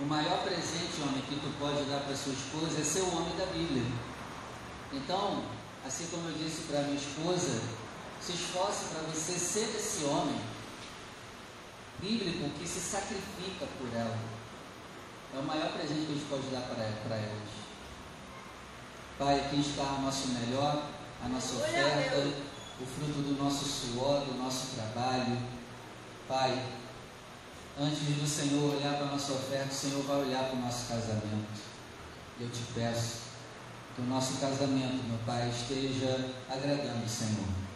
O maior presente, homem, que tu pode dar para sua esposa é ser o homem da Bíblia. Então, assim como eu disse para minha esposa, se esforce para você ser esse homem bíblico que se sacrifica por ela. É o maior presente que a gente pode dar para elas. Pai, aqui está o nosso melhor, a nossa oferta, o fruto do nosso suor, do nosso trabalho. Pai, antes do Senhor olhar para a nossa oferta, o Senhor vai olhar para o nosso casamento. Eu te peço que o nosso casamento, meu Pai, esteja agradando o Senhor,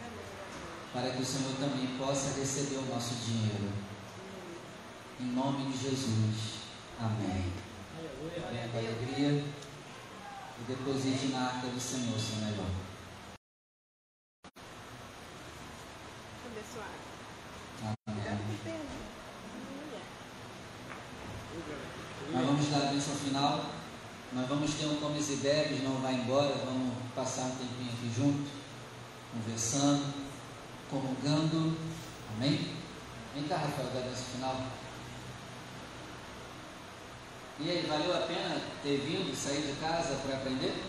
para que o Senhor também possa receber o nosso dinheiro. Em nome de Jesus. Amém. Venha com alegria e deposite na arca do Senhor, seu melhor. abençoado. Amém. Nós vamos dar a bênção final. Nós vamos ter um comes e bebes, não vai embora, vamos passar um tempinho aqui junto, conversando, comungando. Amém? Vem cá, Rafael, da bênção final. E aí, valeu a pena ter vindo, sair de casa para aprender?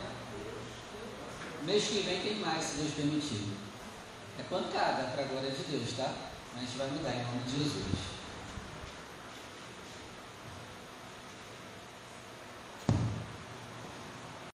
Mês que vem tem mais, se Deus permitir. É pancada para a glória de Deus, tá? Mas vai mudar em nome de Jesus.